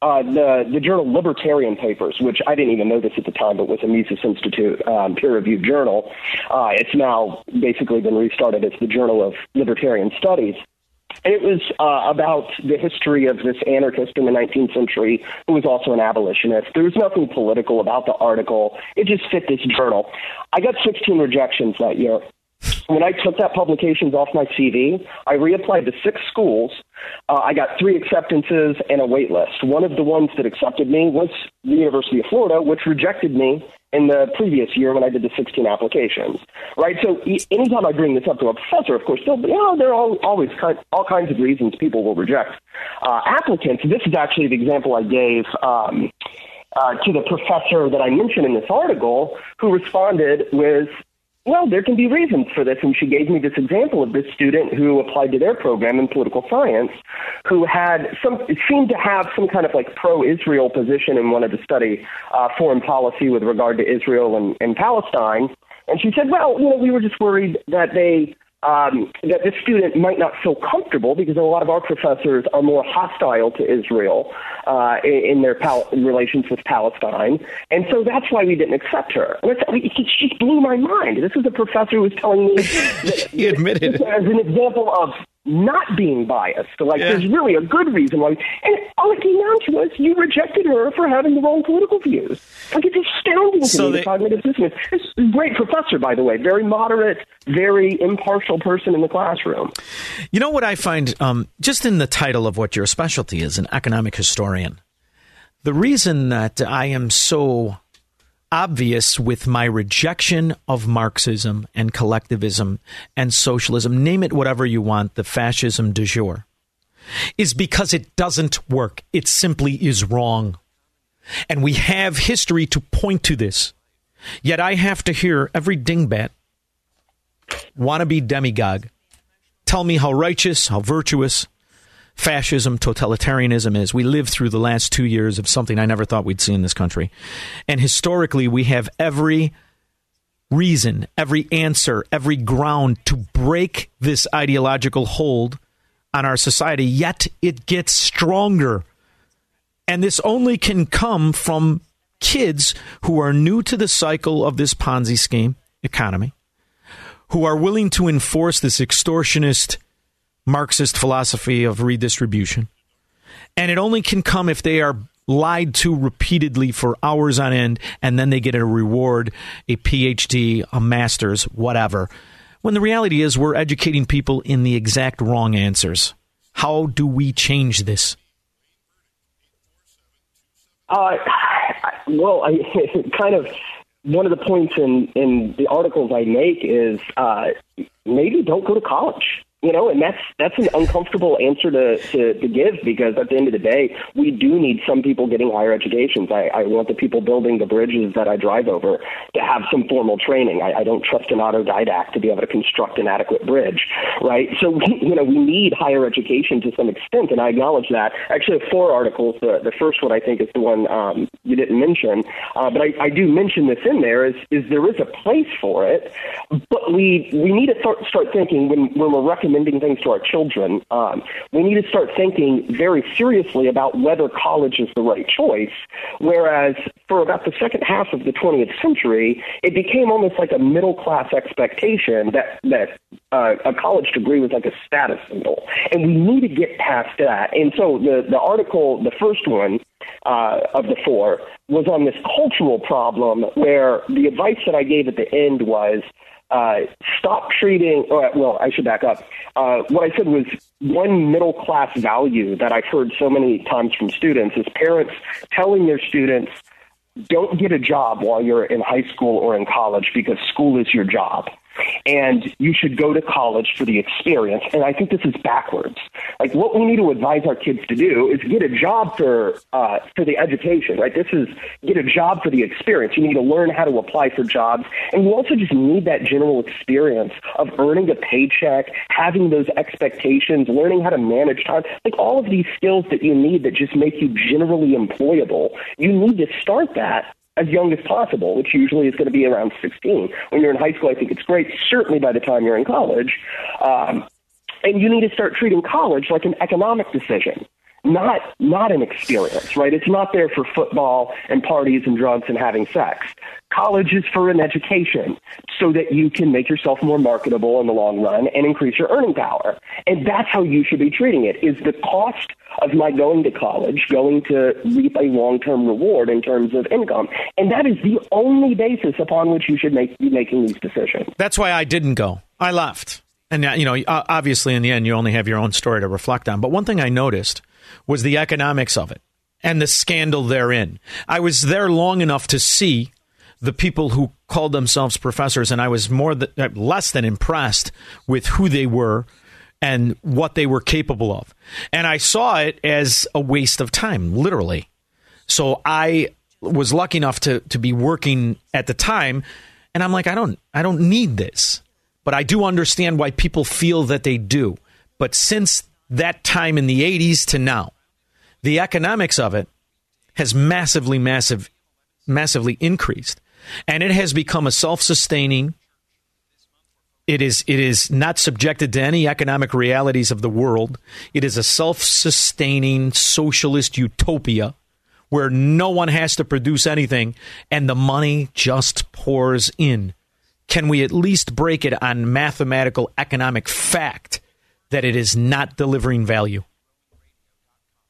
uh, the the journal Libertarian Papers, which I didn't even know this at the time, but was a Mises Institute um, peer-reviewed journal. Uh, it's now basically been restarted as the Journal of Libertarian Studies. And it was uh, about the history of this anarchist in the 19th century who was also an abolitionist. There was nothing political about the article. It just fit this journal. I got 16 rejections that year. When I took that publications off my CV, I reapplied to six schools. Uh, I got three acceptances and a wait list. One of the ones that accepted me was the University of Florida, which rejected me in the previous year when I did the 16 applications. Right. So anytime I bring this up to a professor, of course, they'll, you know, there are always kind, all kinds of reasons people will reject uh, applicants. This is actually the example I gave. Um, uh, to the professor that I mentioned in this article, who responded with well, there can be reasons for this. And she gave me this example of this student who applied to their program in political science who had some, seemed to have some kind of like pro Israel position and wanted to study uh, foreign policy with regard to Israel and, and Palestine. And she said, well, you know, we were just worried that they um, that this student might not feel comfortable because a lot of our professors are more hostile to Israel uh, in, in their pal- relations with Palestine, and so that's why we didn't accept her. And it just blew my mind. This is a professor who was telling me that, he admitted as an example of not being biased. Like, yeah. there's really a good reason why. And all it came down to was you rejected her for having the wrong political views. Like, it's astounding to so me, they, the cognitive dissonance. Great professor, by the way, very moderate, very impartial person in the classroom. You know what I find, um, just in the title of what your specialty is, an economic historian, the reason that I am so obvious with my rejection of Marxism and collectivism and socialism, name it whatever you want, the fascism du jour, is because it doesn't work. It simply is wrong. And we have history to point to this. Yet I have to hear every dingbat, wannabe demagogue, tell me how righteous, how virtuous, fascism, totalitarianism is. We lived through the last two years of something I never thought we'd see in this country. And historically, we have every reason, every answer, every ground to break this ideological hold on our society, yet it gets stronger. And this only can come from kids who are new to the cycle of this Ponzi scheme economy, who are willing to enforce this extortionist Marxist philosophy of redistribution. And it only can come if they are lied to repeatedly for hours on end and then they get a reward, a PhD, a master's, whatever. When the reality is we're educating people in the exact wrong answers. How do we change this? Uh, well, I kind of one of the points in in the articles I make is uh, maybe don't go to college you know, and that's that's an uncomfortable answer to, to, to give because at the end of the day, we do need some people getting higher educations. I, I want the people building the bridges that I drive over to have some formal training. I, I don't trust an autodidact to be able to construct an adequate bridge, right? So, we, you know, we need higher education to some extent, and I acknowledge that. Actually, four articles. The, the first one I think is the one um, you didn't mention, uh, but I, I do mention this in there. Is is there is a place for it, but we we need to start start thinking when when we're recommending recommending things to our children, um, we need to start thinking very seriously about whether college is the right choice. Whereas for about the second half of the 20th century, it became almost like a middle class expectation that that uh, a college degree was like a status symbol, and we need to get past that. And so the the article, the first one uh, of the four, was on this cultural problem where the advice that I gave at the end was uh, stop treating, or, well, I should back up. Uh, what I said was one middle class value that I've heard so many times from students is parents telling their students, don't get a job while you're in high school or in college because school is your job. And you should go to college for the experience. And I think this is backwards. Like what we need to advise our kids to do is get a job for uh, for the education. Right? This is get a job for the experience. You need to learn how to apply for jobs, and you also just need that general experience of earning a paycheck, having those expectations, learning how to manage time. Like all of these skills that you need that just make you generally employable. You need to start that as young as possible, which usually is going to be around 16. When you're in high school, I think it's great. Certainly by the time you're in college. Um, and you need to start treating college like an economic decision not not an experience, right? It's not there for football and parties and drugs and having sex. College is for an education so that you can make yourself more marketable in the long run and increase your earning power. And that's how you should be treating it. Is the cost of my going to college going to reap a long-term reward in terms of income? And that is the only basis upon which you should make be making these decisions. That's why I didn't go. I left. And uh, you know, obviously in the end you only have your own story to reflect on. But one thing I noticed was the economics of it and the scandal therein. I was there long enough to see the people who called themselves professors, and I was more than, uh, less than impressed with who they were and what they were capable of. And I saw it as a waste of time, literally. So I was lucky enough to to be working at the time, and I'm like, I don't I don't need this, but I do understand why people feel that they do. But since that time in the 80s to now, the economics of it has massively, massive, massively increased, and it has become a self-sustaining. It is it is not subjected to any economic realities of the world. It is a self-sustaining socialist utopia where no one has to produce anything and the money just pours in. Can we at least break it on mathematical economic fact that it is not delivering value?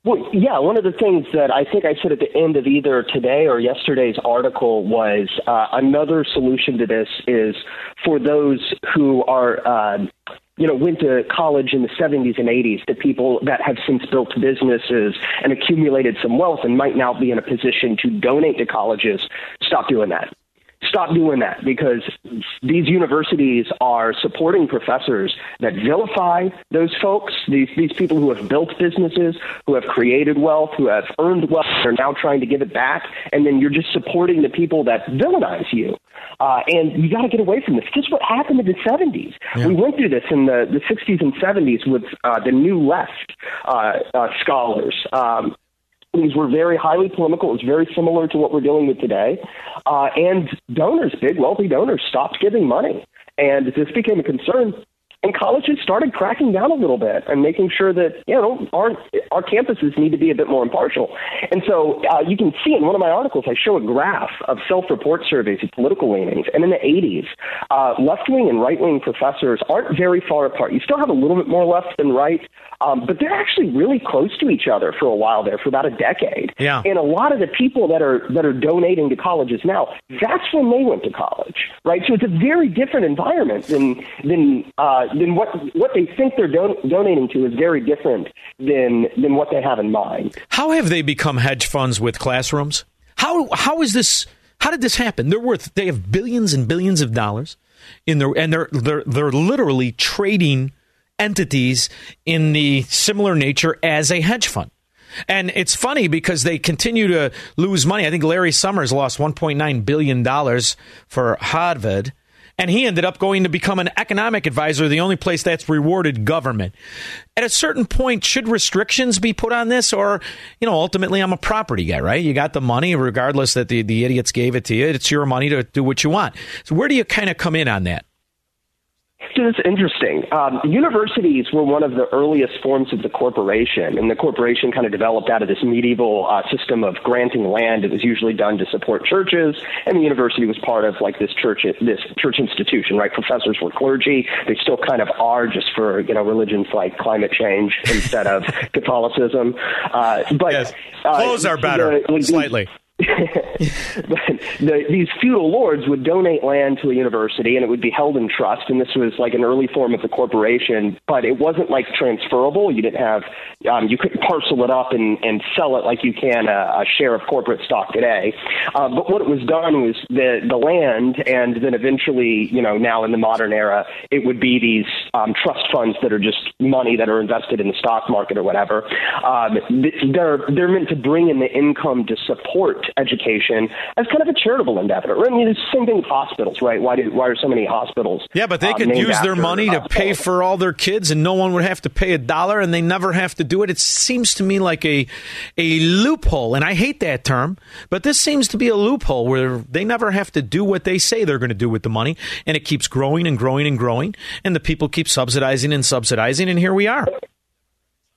Well, yeah, one of the things that I think I said at the end of either today or yesterday's article was uh, another solution to this is for those who are. Uh, you know, went to college in the 70s and 80s, the people that have since built businesses and accumulated some wealth and might now be in a position to donate to colleges, stop doing that stop doing that because these universities are supporting professors that vilify those folks, these, these people who have built businesses, who have created wealth, who have earned wealth, are now trying to give it back, and then you're just supporting the people that villainize you. Uh, and you got to get away from this. Is what happened in the 70s. Yeah. We went through this in the, the 60s and 70s with uh, the new left uh, uh, scholars. Um, these were very highly polemical. It was very similar to what we're dealing with today. Uh, and donors, big wealthy donors, stopped giving money. And this became a concern and colleges started cracking down a little bit and making sure that you know our our campuses need to be a bit more impartial. And so uh, you can see in one of my articles, I show a graph of self-report surveys of political leanings, and in the 80s, uh, left-wing and right-wing professors aren't very far apart. You still have a little bit more left than right, um, but they're actually really close to each other for a while there, for about a decade. Yeah. And a lot of the people that are that are donating to colleges now, that's when they went to college, right? So it's a very different environment than than uh, then what what they think they're don- donating to is very different than than what they have in mind. How have they become hedge funds with classrooms? How how is this? How did this happen? They're worth they have billions and billions of dollars in their and they're they're they're literally trading entities in the similar nature as a hedge fund. And it's funny because they continue to lose money. I think Larry Summers lost 1.9 billion dollars for Harvard and he ended up going to become an economic advisor, the only place that's rewarded government. At a certain point, should restrictions be put on this? Or, you know, ultimately, I'm a property guy, right? You got the money, regardless that the, the idiots gave it to you. It's your money to do what you want. So, where do you kind of come in on that? It's interesting. Um, universities were one of the earliest forms of the corporation, and the corporation kind of developed out of this medieval uh, system of granting land. It was usually done to support churches, and the university was part of like this church, this church institution, right? Professors were clergy. They still kind of are, just for you know religions like climate change instead of Catholicism. Uh, but yes. clothes uh, are better the, like, slightly. but the, these feudal lords would donate land to a university and it would be held in trust and this was like an early form of the corporation but it wasn't like transferable. You didn't have um, you couldn't parcel it up and, and sell it like you can a, a share of corporate stock today. Uh, but what it was done was the the land and then eventually you know now in the modern era it would be these um, trust funds that are just money that are invested in the stock market or whatever. Um, they're they're meant to bring in the income to support education as kind of a charitable endeavor. I mean, it's the same thing with hospitals, right? Why do why are so many hospitals? Yeah, but they um, could use their money to pay for all their kids, and no one would have to pay a dollar, and they never have to do it. It seems to me like a a loophole, and I hate that term, but this seems to be a loophole where they never have to do what they say they're going to do with the money, and it keeps growing and growing and growing, and the people keep subsidizing and subsidizing, and here we are.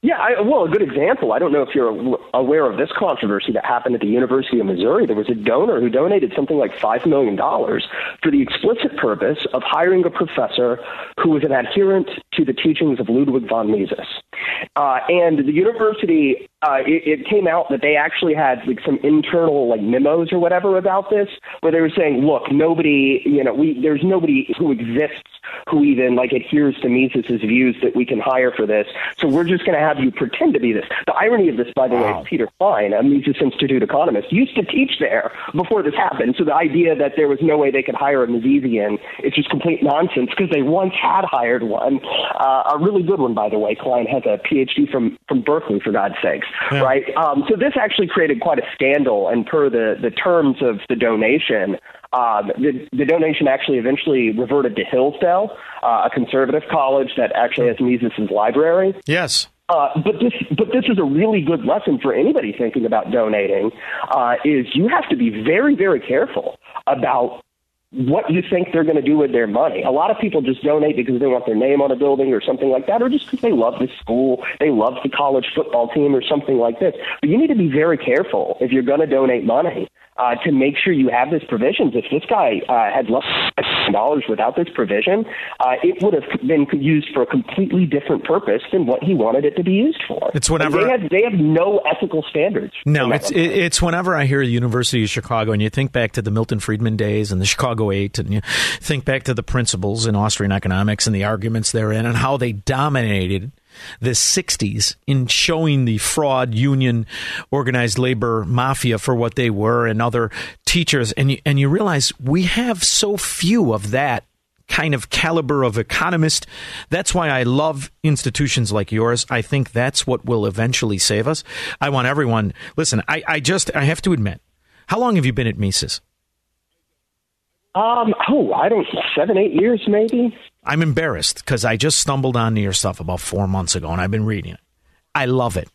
Yeah, I, well, a good example. I don't know if you're aware of this controversy that happened at the University of Missouri. There was a donor who donated something like $5 million for the explicit purpose of hiring a professor who was an adherent to the teachings of Ludwig von Mises. Uh, and the university, uh, it, it came out that they actually had like some internal like memos or whatever about this, where they were saying, look, nobody, you know, we there's nobody who exists who even like adheres to Mises's views that we can hire for this. So we're just going to have you pretend to be this. The irony of this, by the way, is Peter Klein, a Mises Institute economist, used to teach there before this happened. So the idea that there was no way they could hire a Misesian is just complete nonsense because they once had hired one, uh, a really good one, by the way. Klein has a PhD from from Berkeley, for God's sakes, right? Um, so this actually created quite a scandal, and per the the terms of the donation. Um, the, the donation actually eventually reverted to Hillsdale, uh, a conservative college that actually has Mises's library. Yes. Uh, but this, but this is a really good lesson for anybody thinking about donating. Uh, is you have to be very, very careful about what you think they're going to do with their money. A lot of people just donate because they want their name on a building or something like that, or just because they love the school, they love the college football team or something like this. But you need to be very careful if you're going to donate money uh, to make sure you have this provisions. If this guy uh, had less dollars without this provision, uh, it would have been used for a completely different purpose than what he wanted it to be used for. It's whenever- they have they have no ethical standards. No, it's it's whenever I hear the University of Chicago, and you think back to the Milton Friedman days and the Chicago Eight, and you think back to the principles in Austrian economics and the arguments therein, and how they dominated the 60s in showing the fraud union organized labor mafia for what they were and other teachers. And you, and you realize we have so few of that kind of caliber of economist. That's why I love institutions like yours. I think that's what will eventually save us. I want everyone listen I, I just I have to admit how long have you been at Mises Um, oh, I don't, seven, eight years maybe. I'm embarrassed because I just stumbled onto your stuff about four months ago and I've been reading it. I love it.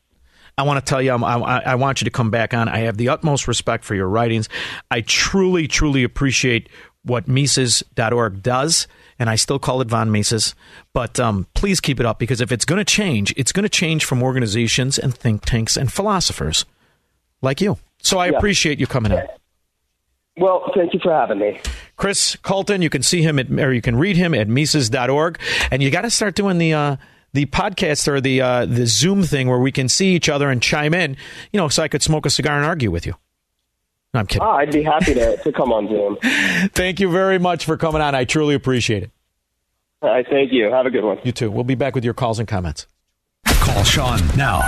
I want to tell you, I, I want you to come back on. I have the utmost respect for your writings. I truly, truly appreciate what Mises.org does, and I still call it Von Mises. But um, please keep it up because if it's going to change, it's going to change from organizations and think tanks and philosophers like you. So I Yeah. appreciate you coming on. Well, thank you for having me. Chris Calton, you can see him at, or you can read him at Mises.org. And you got to start doing the, uh, the podcast or the, uh, the Zoom thing where we can see each other and chime in, you know, so I could smoke a cigar and argue with you. No, I'm kidding. Ah, I'd be happy to, to come on Zoom. Thank you very much for coming on. I truly appreciate it. All right, thank you. Have a good one. You too. We'll be back with your calls and comments. Call Shaun now.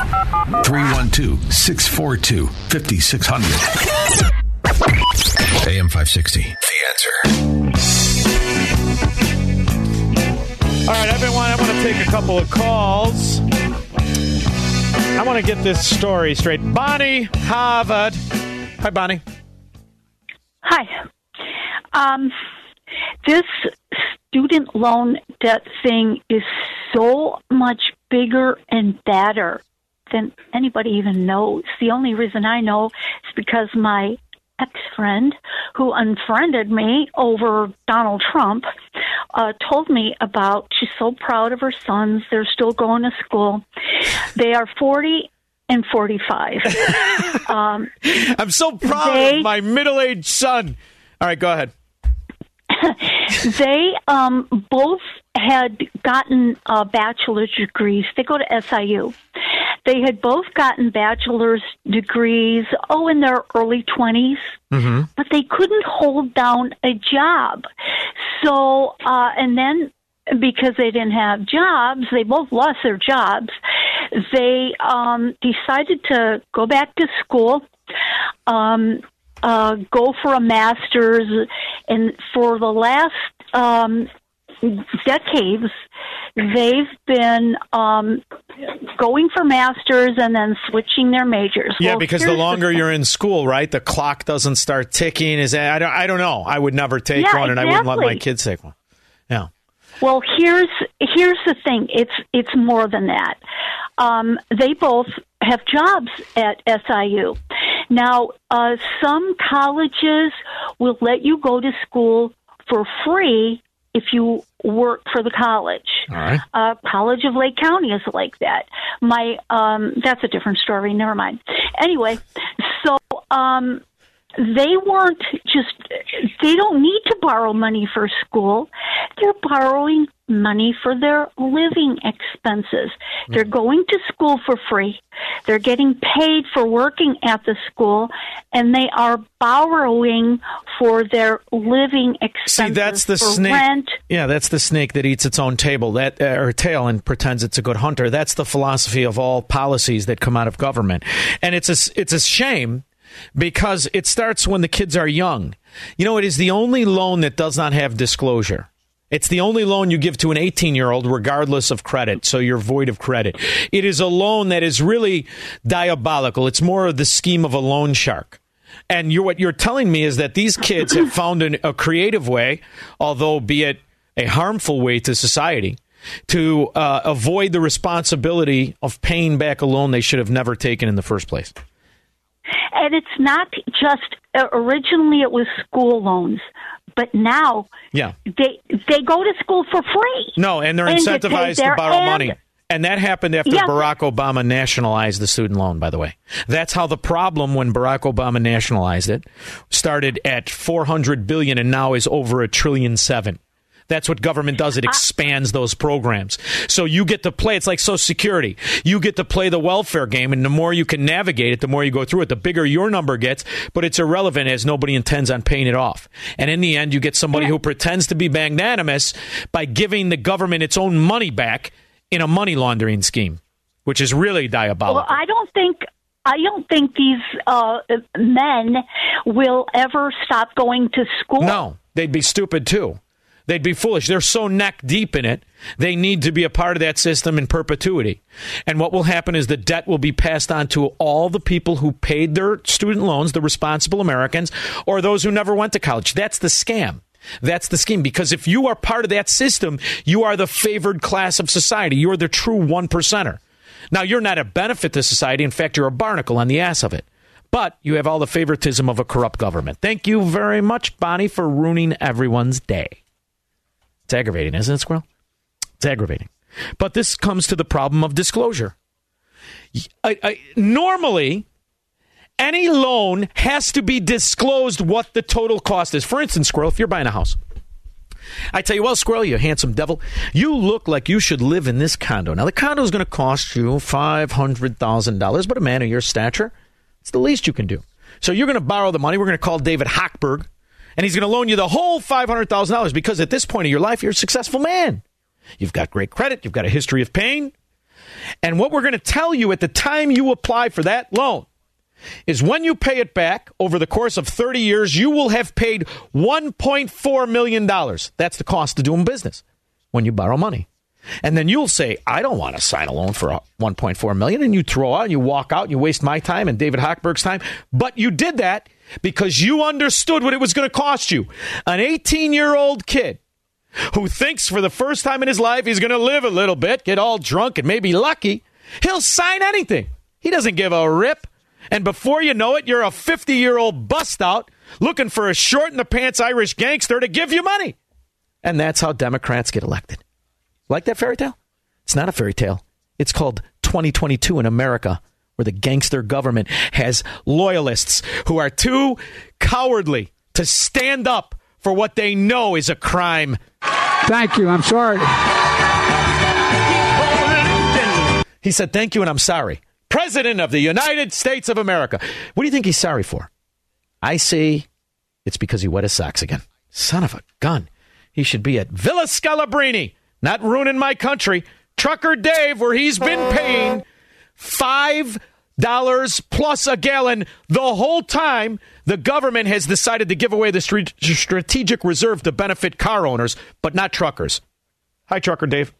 312 642 5600. AM 560. The answer. All right, I've been wanting, I want to take a couple of calls. I want to get this story straight. Bonnie Harvard. Hi, Bonnie. Hi. Um, this student loan debt thing is so much bigger and badder than anybody even knows. The only reason I know is because my ex friend, who unfriended me over Donald Trump, uh, told me about. She's so proud of her sons. They're still going to school. They are 40 and 45. um, I'm so proud They- of my middle aged son. All right, go ahead. they um, both had gotten uh, bachelor's degrees. They go to SIU. They had both gotten bachelor's degrees, oh, in their early 20s, Mm-hmm. but they couldn't hold down a job. So, uh, and then because they didn't have jobs, they both lost their jobs. They um, decided to go back to school, um, uh, go for a master's, and for the last um, decades, they've been um, going for masters and then switching their majors. Yeah, Well, because the longer you're in school, right, the clock doesn't start ticking. Is that, I don't I don't know. I would never take Yeah, one, and I wouldn't let my kids take one. Yeah. Well, here's here's the thing. It's it's more than that. Um, they both have jobs at SIU. Now, uh, some colleges will let you go to school for free if you work for the college. Right. Uh, College of Lake County is like that. My um, that's a different story. Never mind. Anyway, so um, they weren't just they don't need to borrow money for school. They're borrowing money for their living expenses. They're going to school for free. They're getting paid for working at the school and they are borrowing for their living expenses. See, that's the snake. rent. Yeah, that's the snake that eats its own table, that uh, or tail, and pretends it's a good hunter. That's the philosophy of all policies that come out of government, and it's a it's a shame because it starts when the kids are young. You know, it is the only loan that does not have disclosure. It's the only loan you give to an 18 year old, regardless of credit. So you're void of credit. It is a loan that is really diabolical. It's more of the scheme of a loan shark. And you're, what you're telling me is that these kids have found an, a creative way, although be it a harmful way to society, to uh, avoid the responsibility of paying back a loan they should have never taken in the first place. And it's not just uh, originally it was school loans, but now Yeah. they they go to school for free. No, and they're And incentivized to borrow and- money. And that happened after Yeah. Barack Obama nationalized the student loan, by the way. That's how the problem when Barack Obama nationalized it started at 400 billion and now is over a trillion seven. That's what government does. It expands those programs. So you get to play. It's like Social Security. You get to play the welfare game, and the more you can navigate it, the more you go through it. The bigger your number gets, but it's irrelevant as nobody intends on paying it off. And in the end, you get somebody who pretends to be magnanimous by giving the government its own money back in a money laundering scheme, which is really diabolical. Well, I don't think I don't think these uh, men will ever stop going to school. No, they'd be stupid too. They'd be foolish. They're so neck deep in it. They need to be a part of that system in perpetuity. And what will happen is the debt will be passed on to all the people who paid their student loans, the responsible Americans, or those who never went to college. That's the scam. That's the scheme. Because if you are part of that system, you are the favored class of society. You're the true one percenter. Now, you're not a benefit to society. In fact, you're a barnacle on the ass of it. But you have all the favoritism of a corrupt government. Thank you very much, Bonnie, for ruining everyone's day. It's aggravating, isn't it, Squirrel? It's aggravating. But this comes to the problem of disclosure. I, I, normally, any loan has to be disclosed what the total cost is. For instance, Squirrel, if you're buying a house, I tell you, well, Squirrel, you handsome devil, you look like you should live in this condo. Now, the condo is going to cost you $500,000, but a man of your stature, it's the least you can do. So you're going to borrow the money. We're going to call David Hochberg, and he's going to loan you the whole $500,000 because at this point in your life, you're a successful man. You've got great credit, you've got a history of pain. And what we're going to tell you at the time you apply for that loan is when you pay it back over the course of 30 years, you will have paid $1.4 million. That's the cost of doing business when you borrow money. And then you'll say, I don't want to sign a loan for uh, 1.4 million. And you throw out and you walk out and you waste my time and David Hochberg's time. But you did that because you understood what it was going to cost you. An 18 year old kid who thinks for the first time in his life he's going to live a little bit, get all drunk and maybe lucky, he'll sign anything. He doesn't give a rip. And before you know it, you're a 50 year old bust out looking for a short in the pants Irish gangster to give you money. And that's how Democrats get elected. Like that fairy tale? It's not a fairy tale. It's called 2022 in America, where the gangster government has loyalists who are too cowardly to stand up for what they know is a crime. Thank you. I'm sorry. He said, Thank you, and I'm sorry. President of the United States of America. What do you think he's sorry for? I see it's because he wet his socks again. Son of a gun. He should be at Villa Scalabrini, not ruining my country. Trucker Dave, where he's been paying five dollars plus a gallon the whole time the government has decided to give away the strategic reserve to benefit car owners, but not truckers. Hi, Trucker Dave.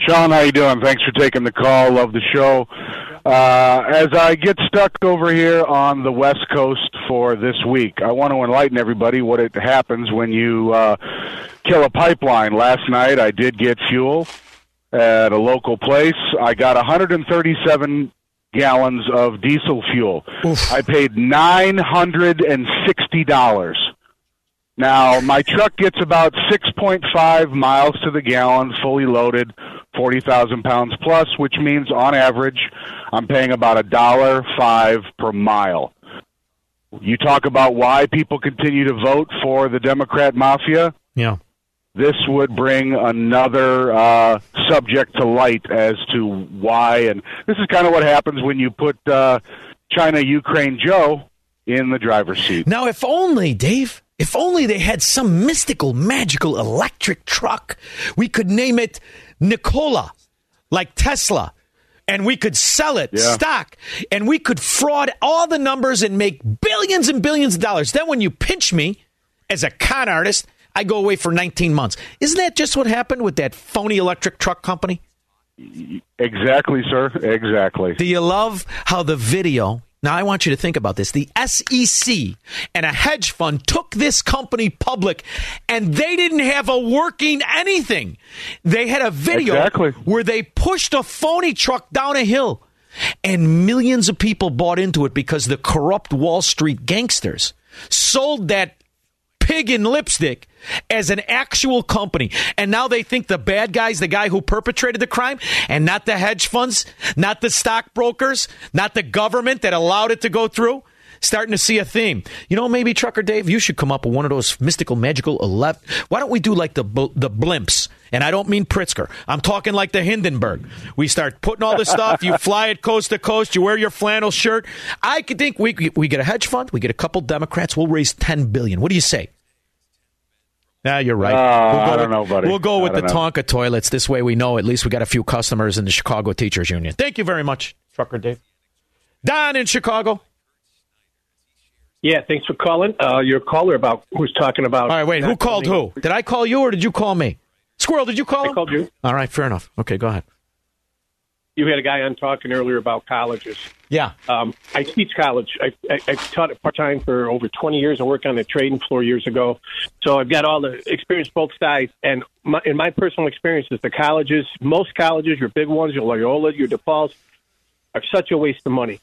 Shaun, how you doing? Thanks for taking the call. Love the show. Uh, as I get stuck over here on the West Coast for this week, I want to enlighten everybody what it happens when you uh, kill a pipeline. Last night, I did get fuel at a local place. I got 137 gallons of diesel fuel. I paid nine hundred and sixty dollars. Now my truck gets about six point five miles to the gallon, fully loaded, forty thousand pounds plus, which means on average I'm paying about a dollar five per mile. You talk about why people continue to vote for the Democrat mafia. Yeah this would bring another uh, subject to light as to why. And this is kind of what happens when you put uh, China Ukraine Joe in the driver's seat. Now, if only, Dave, if only they had some mystical, magical electric truck, we could name it Nikola, like Tesla. And we could sell it Yeah. stock, and we could fraud all the numbers and make billions and billions of dollars. Then, when you pinch me as a con artist, I go away for 19 months. Isn't that just what happened with that phony electric truck company? Exactly, sir. Exactly. Do you love how the video? Now, I want you to think about this. The SEC and a hedge fund took this company public, and they didn't have a working anything. They had a video Exactly. where they pushed a phony truck down a hill, and millions of people bought into it because the corrupt Wall Street gangsters sold that pig in lipstick as an actual company. And now they think the bad guy's the guy who perpetrated the crime and not the hedge funds, not the stockbrokers, not the government that allowed it to go through. Starting to see a theme. You know, maybe Trucker Dave, you should come up with one of those mystical, magical eleven. Why don't we do like the the blimps? And I don't mean Pritzker. I'm talking like the Hindenburg. We start putting all this stuff. You fly it coast to coast. You wear your flannel shirt. I could think we we get a hedge fund. We get a couple Democrats. We'll raise ten billion. What do you say? Yeah, you're right. Uh, we'll go I don't with, know, buddy. We'll go with the know. Tonka toilets. This way we know at least we got a few customers in the Chicago Teachers Union. Thank you very much, Trucker Dave. Don in Chicago. Yeah, thanks for calling. Uh, your caller about who's talking about. All right, wait. Who called who? Did I call you or did you call me? Squirrel, did you call I him? called you. All right, fair enough. Okay, go ahead. You had a guy on talking earlier about colleges. Yeah. Um, I teach college. I, I, I taught it part time for over 20 years. I worked on the trading floor years ago. So I've got all the experience both sides. And my, in my personal experiences, the colleges, most colleges, your big ones, your Loyola, your DePaul's, are such a waste of money.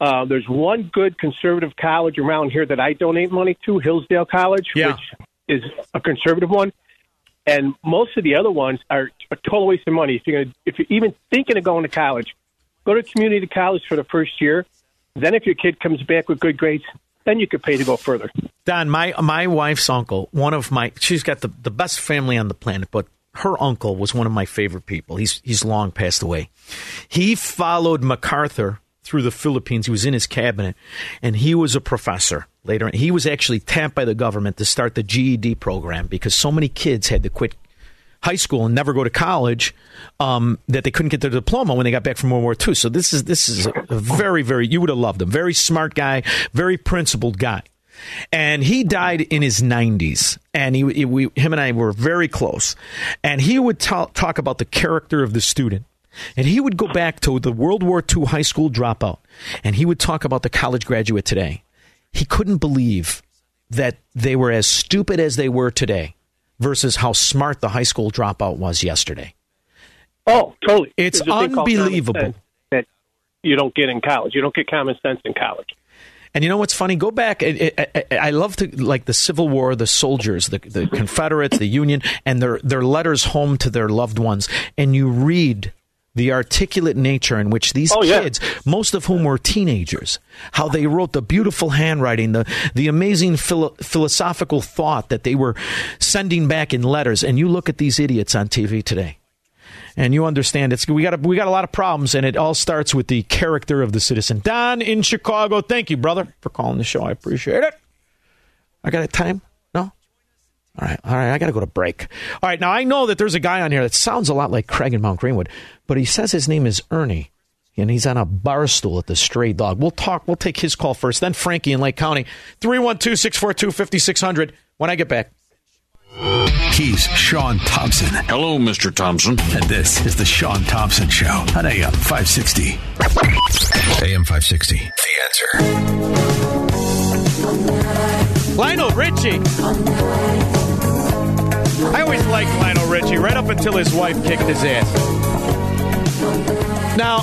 Uh, there's one good conservative college around here that I donate money to, Hillsdale College, Yeah. which is a conservative one. And most of the other ones are a total waste of money. If you're gonna, if you're even thinking of going to college, go to community college for the first year. Then, if your kid comes back with good grades, then you could pay to go further. Don, my my wife's uncle, one of my she's got the, the best family on the planet, but her uncle was one of my favorite people. He's he's long passed away. He followed MacArthur through the Philippines. He was in his cabinet, and he was a professor later. He was actually tapped by the government to start the GED program because so many kids had to quit high school and never go to college um, that they couldn't get their diploma when they got back from World War II. So this is this is a, very very you would have loved him. Very smart guy, very principled guy. And he died in his 90s, and he, he- we, him and I were very close. And he would ta- talk about the character of the student, and he would go back to the World War II high school dropout, and he would talk about the college graduate today. He couldn't believe that they were as stupid as they were today versus how smart the high school dropout was yesterday. Oh, totally. It's There's a thing called common unbelievable. that you don't get in college. You don't get common sense in college. And you know what's funny? Go back. I- I love to like the Civil War, the soldiers, the, the Confederates, the Union, and their their letters home to their loved ones. And you read the articulate nature in which these Oh, yeah. kids, most of whom were teenagers, how they wrote the beautiful handwriting, the the amazing philo- philosophical thought that they were sending back in letters. And you look at these idiots on TV today. and you understand it's we got a, we got a lot of problems, and it all starts with the character of the citizen. Don in Chicago, thank you, brother, for calling the show. I appreciate it. I got a time. No. All right, all right. I got to go to break. All right, now I know that there's a guy on here that sounds a lot like Craig in Mount Greenwood, but he says his name is Ernie and he's on a bar stool at the Stray Dog. We'll talk. We'll take his call first, then Frankie in Lake County. 312 642 5600 when I get back. He's Shaun Thompson. Hello, Mr. Thompson. And this is the Shaun Thompson Show on AM 560. AM 560. The answer. Lionel Richie. I always liked Lionel Richie right up until his wife kicked his ass. Now,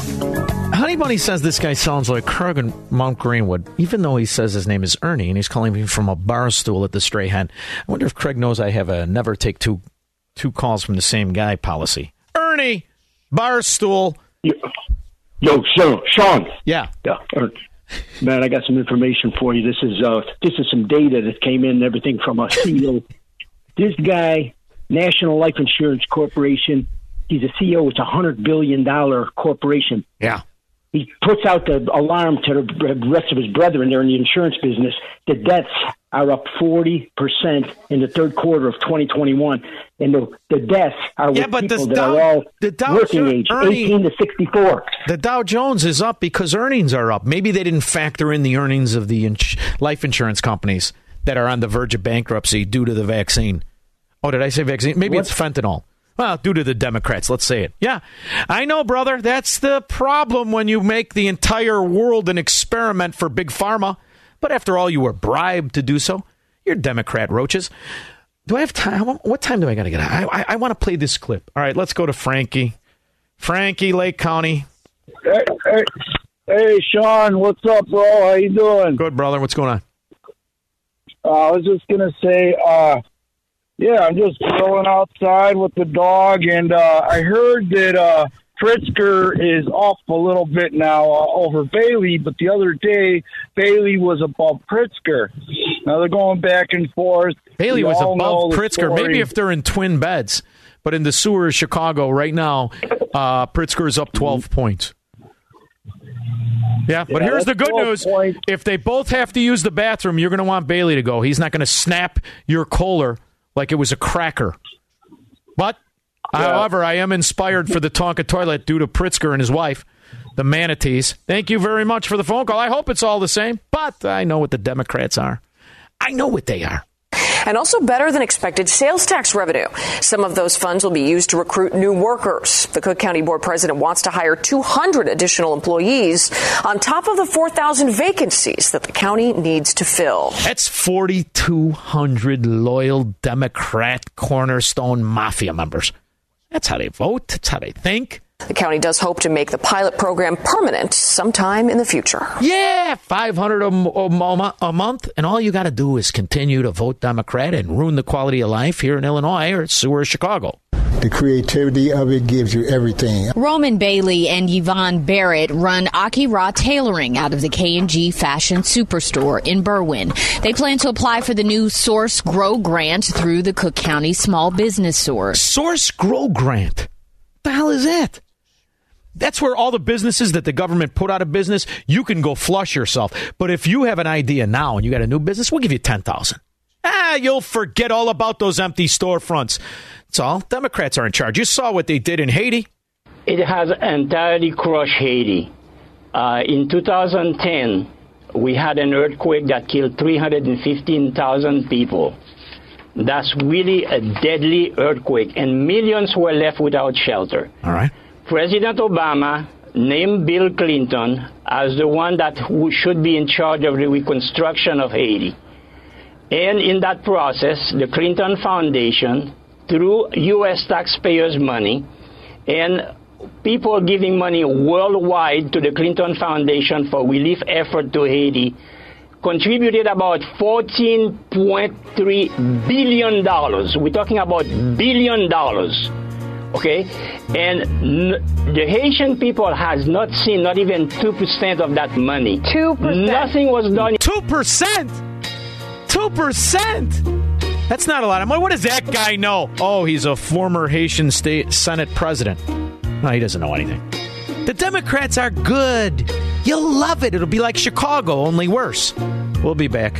Honey Bunny says this guy sounds like Kurgan Mount Greenwood, even though he says his name is Ernie and he's calling me from a bar stool at the Stray Hen. I wonder if Craig knows I have a never take two two calls from the same guy policy. Ernie, bar stool. Yo, so Shaun. Yeah. Yeah. Er, man, I got some information for you. This is uh, this is some data that came in, everything from a CEO. This guy, National Life Insurance Corporation, he's a CEO. It's a hundred billion dollar corporation. Yeah he puts out the alarm to the rest of his brethren there in the insurance business. The deaths are up 40% in the third quarter of 2021. And the, the deaths are with yeah, but people the that Dow, are all the Dow working age, Ernie, 18 to 64. The Dow Jones is up because earnings are up. Maybe they didn't factor in the earnings of the ins- life insurance companies that are on the verge of bankruptcy due to the vaccine. Oh, did I say vaccine? Maybe what? it's fentanyl. Well, due to the Democrats, let's say it. Yeah, I know, brother. That's the problem when you make the entire world an experiment for big pharma. But after all, you were bribed to do so. You're Democrat roaches. Do I have time? What time do I got to get out? I, I, I want to play this clip. All right, let's go to Frankie. Frankie, Lake County. Hey, hey, hey, Shaun, what's up, bro? How you doing? Good, brother. What's going on? Uh, I was just gonna say, uh, yeah, I'm just chilling outside with the dog, and uh, I heard that uh, Pritzker is off a little bit now uh, over Bailey, but the other day Bailey was above Pritzker. Now they're going back and forth. Bailey was above Pritzker. Maybe if they're in twin beds, but in the sewer of Chicago right now, uh, Pritzker is up 12 mm-hmm. points. Yeah, but yeah, here's the good news. Points. If they both have to use the bathroom, you're going to want Bailey to go. He's not going to snap your Kohler like it was a cracker. But, yeah. however, I am inspired for the Tonka toilet due to Pritzker and his wife, the manatees. Thank you very much for the phone call. I hope it's all the same, but I know what the Democrats are. I know what they are and also better than expected sales tax revenue. Some of those funds will be used to recruit new workers. The Cook County Board president wants to hire 200 additional employees on top of the 4,000 vacancies that the county needs to fill. That's 4,200 loyal Democrat cornerstone mafia members. That's how they vote. That's how they think. The county does hope to make the pilot program permanent sometime in the future. Yeah, 500 a, a, a month, and all you got to do is continue to vote Democrat and ruin the quality of life here in Illinois or Sewer, Chicago. The creativity of it gives you everything. Roman Bailey and Yvonne Barrett run Aki Ra Tailoring out of the K&G Fashion Superstore in Berwyn. They plan to apply for the new Source Grow grant through the Cook County Small Business Source. Source Grow grant? The hell is that? That's where all the businesses that the government put out of business, you can go flush yourself. But if you have an idea now and you got a new business, we'll give you 10,000. Ah, you'll forget all about those empty storefronts. It's all. Democrats are in charge. You saw what they did in Haiti. It has entirely crushed Haiti. Uh, in 2010, we had an earthquake that killed 315,000 people. That's really a deadly earthquake, and millions were left without shelter. All right. President Obama named Bill Clinton as the one that should be in charge of the reconstruction of Haiti. And in that process, the Clinton Foundation, through U.S. taxpayers' money, and people giving money worldwide to the Clinton Foundation for relief effort to Haiti, contributed about $14.3 billion. We're talking about billion dollars okay and n- the haitian people has not seen not even 2% of that money 2% nothing was done 2% 2% That's not a lot of money. What does that guy know? Oh, he's a former Haitian state Senate president. No, he doesn't know anything. The Democrats are good. You'll love it. It'll be like Chicago, only worse. We'll be back.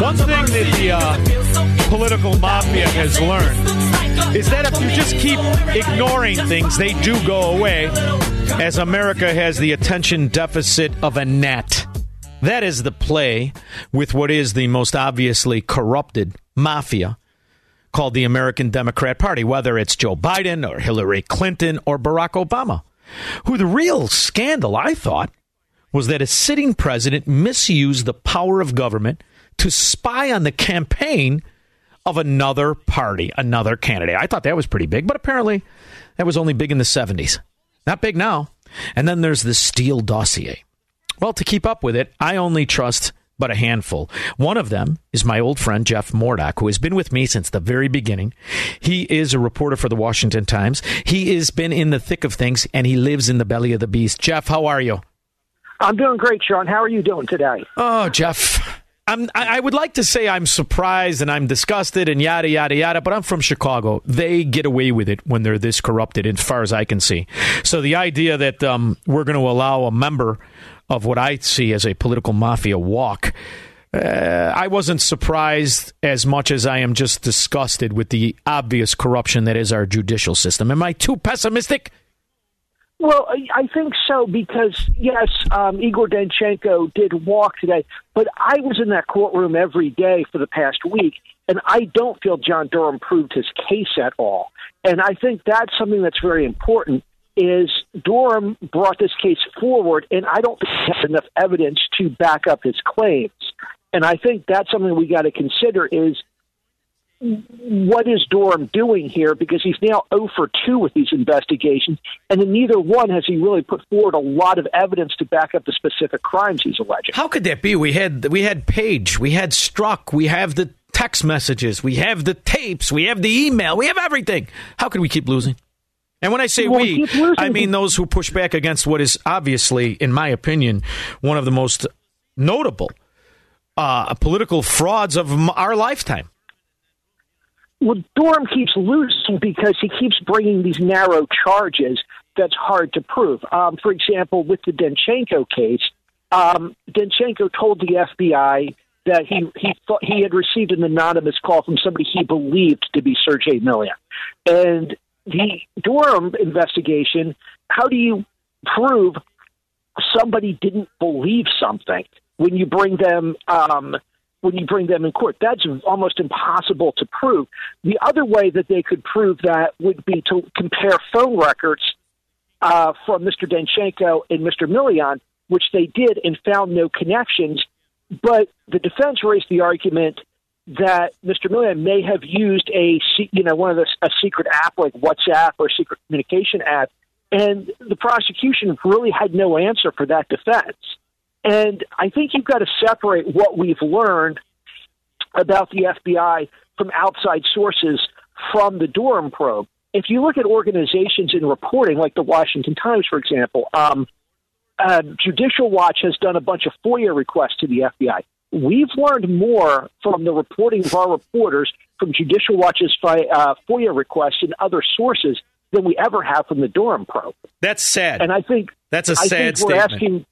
One thing that the uh, political mafia has learned is that if you just keep ignoring things, they do go away, as America has the attention deficit of a gnat. That is the play with what is the most obviously corrupted mafia called the American Democrat Party, whether it's Joe Biden or Hillary Clinton or Barack Obama. Who the real scandal, I thought, was that a sitting president misused the power of government to spy on the campaign of another party, another candidate. I thought that was pretty big, but apparently that was only big in the 70s. Not big now. And then there's the Steele dossier. Well, to keep up with it, I only trust but a handful. One of them is my old friend Jeff Mordock, who has been with me since the very beginning. He is a reporter for the Washington Times. He has been in the thick of things and he lives in the belly of the beast. Jeff, how are you? I'm doing great, Shaun. How are you doing today? Oh, Jeff. I'm, I would like to say I'm surprised and I'm disgusted and yada, yada, yada, but I'm from Chicago. They get away with it when they're this corrupted, as far as I can see. So the idea that um, we're going to allow a member of what I see as a political mafia walk. Uh, I wasn't surprised as much as I am just disgusted with the obvious corruption that is our judicial system. Am I too pessimistic? Well, I think so because yes, um, Igor Danchenko did walk today, but I was in that courtroom every day for the past week, and I don't feel John Durham proved his case at all. And I think that's something that's very important. Is Durham brought this case forward, and I don't think he has enough evidence to back up his claims. And I think that's something we got to consider is what is Durham doing here? Because he's now 0 for 2 with these investigations, and in neither one has he really put forward a lot of evidence to back up the specific crimes he's alleging. How could that be? We had we had Page, we had Strzok, we have the text messages, we have the tapes, we have the email, we have everything. How could we keep losing? And when I say Well, we. I mean those who push back against what is obviously, in my opinion, one of the most notable uh, political frauds of our lifetime. Well, Durham keeps losing because he keeps bringing these narrow charges that's hard to prove. Um, for example, with the Danchenko case, um, Danchenko told the FBI that he he thought he had received an anonymous call from somebody he believed to be Sergei Millian, and the Durham investigation. How do you prove somebody didn't believe something when you bring them um, when you bring them in court. That's almost impossible to prove. The other way that they could prove that would be to compare phone records uh, from Mr. Danchenko and Mr. Millian, which they did and found no connections. But the defense raised the argument that Mr. Millian may have used a you know one of the a secret app like WhatsApp or a secret communication app, and the prosecution really had no answer for that defense. And I think you've got to separate what we've learned about the FBI from outside sources from the Durham probe. If you look at organizations in reporting, like the Washington Times, for example, um, uh, Judicial Watch has done a bunch of FOIA requests to the FBI. We've learned more from the reporting of our reporters from Judicial Watch's fi- uh, FOIA requests and other sources than we ever have from the Durham probe. That's sad. And I think That's a I sad think we're statement. asking.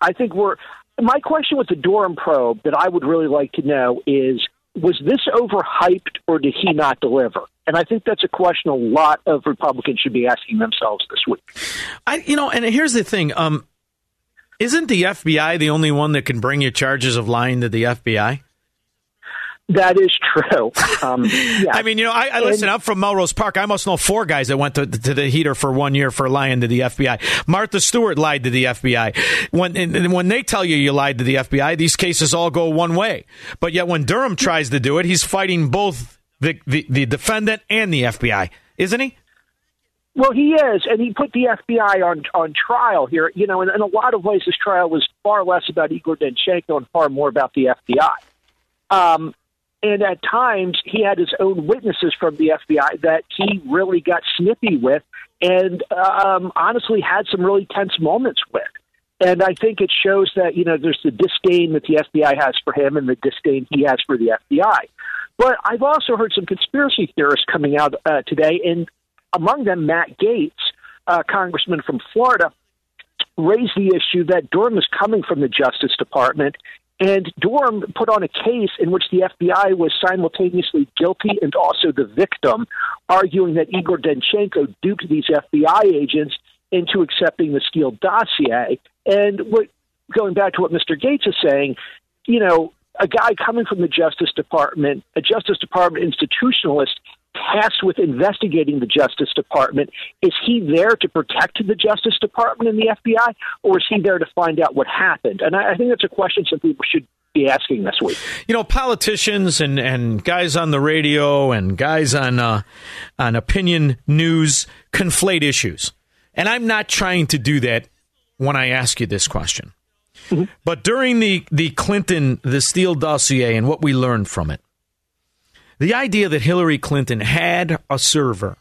I think we're. My question with the Durham probe that I would really like to know is: Was this overhyped, or did he not deliver? And I think that's a question a lot of Republicans should be asking themselves this week. I, you know, and here's the thing. Um, isn't the FBI the only one that can bring you charges of lying to the FBI? That is true. Um, yeah. I mean, you know, I, I listen. I'm from Melrose Park. I must know four guys that went to, to the heater for one year for lying to the FBI. Martha Stewart lied to the FBI. When and when they tell you you lied to the FBI, these cases all go one way. But yet, when Durham tries to do it, he's fighting both the the, the defendant and the FBI, isn't he? Well, he is, and he put the FBI on on trial here. You know, in, in a lot of ways, this trial was far less about Igor Danchenko and far more about the FBI. Um, and at times, he had his own witnesses from the FBI that he really got snippy with, and um, honestly had some really tense moments with. And I think it shows that you know there's the disdain that the FBI has for him, and the disdain he has for the FBI. But I've also heard some conspiracy theorists coming out uh, today, and among them, Matt Gaetz, uh, congressman from Florida, raised the issue that Durham is coming from the Justice Department, and Durham put on a case in which the FBI was simultaneously guilty and also the victim, arguing that Igor Danchenko duped these FBI agents into accepting the Steele dossier. And what, going back to what Mr. Gaetz is saying, you know, a guy coming from the Justice Department, a Justice Department institutionalist, tasked with investigating the Justice Department, is he there to protect the Justice Department and the FBI, or is he there to find out what happened? And I, I think that's a question some people should be asking this week. You know, politicians and, and guys on the radio and guys on uh, on opinion news conflate issues, and I'm not trying to do that when I ask you this question. Mm-hmm. But during the the Clinton the Steele dossier and what we learned from it, the idea that Hillary Clinton had a server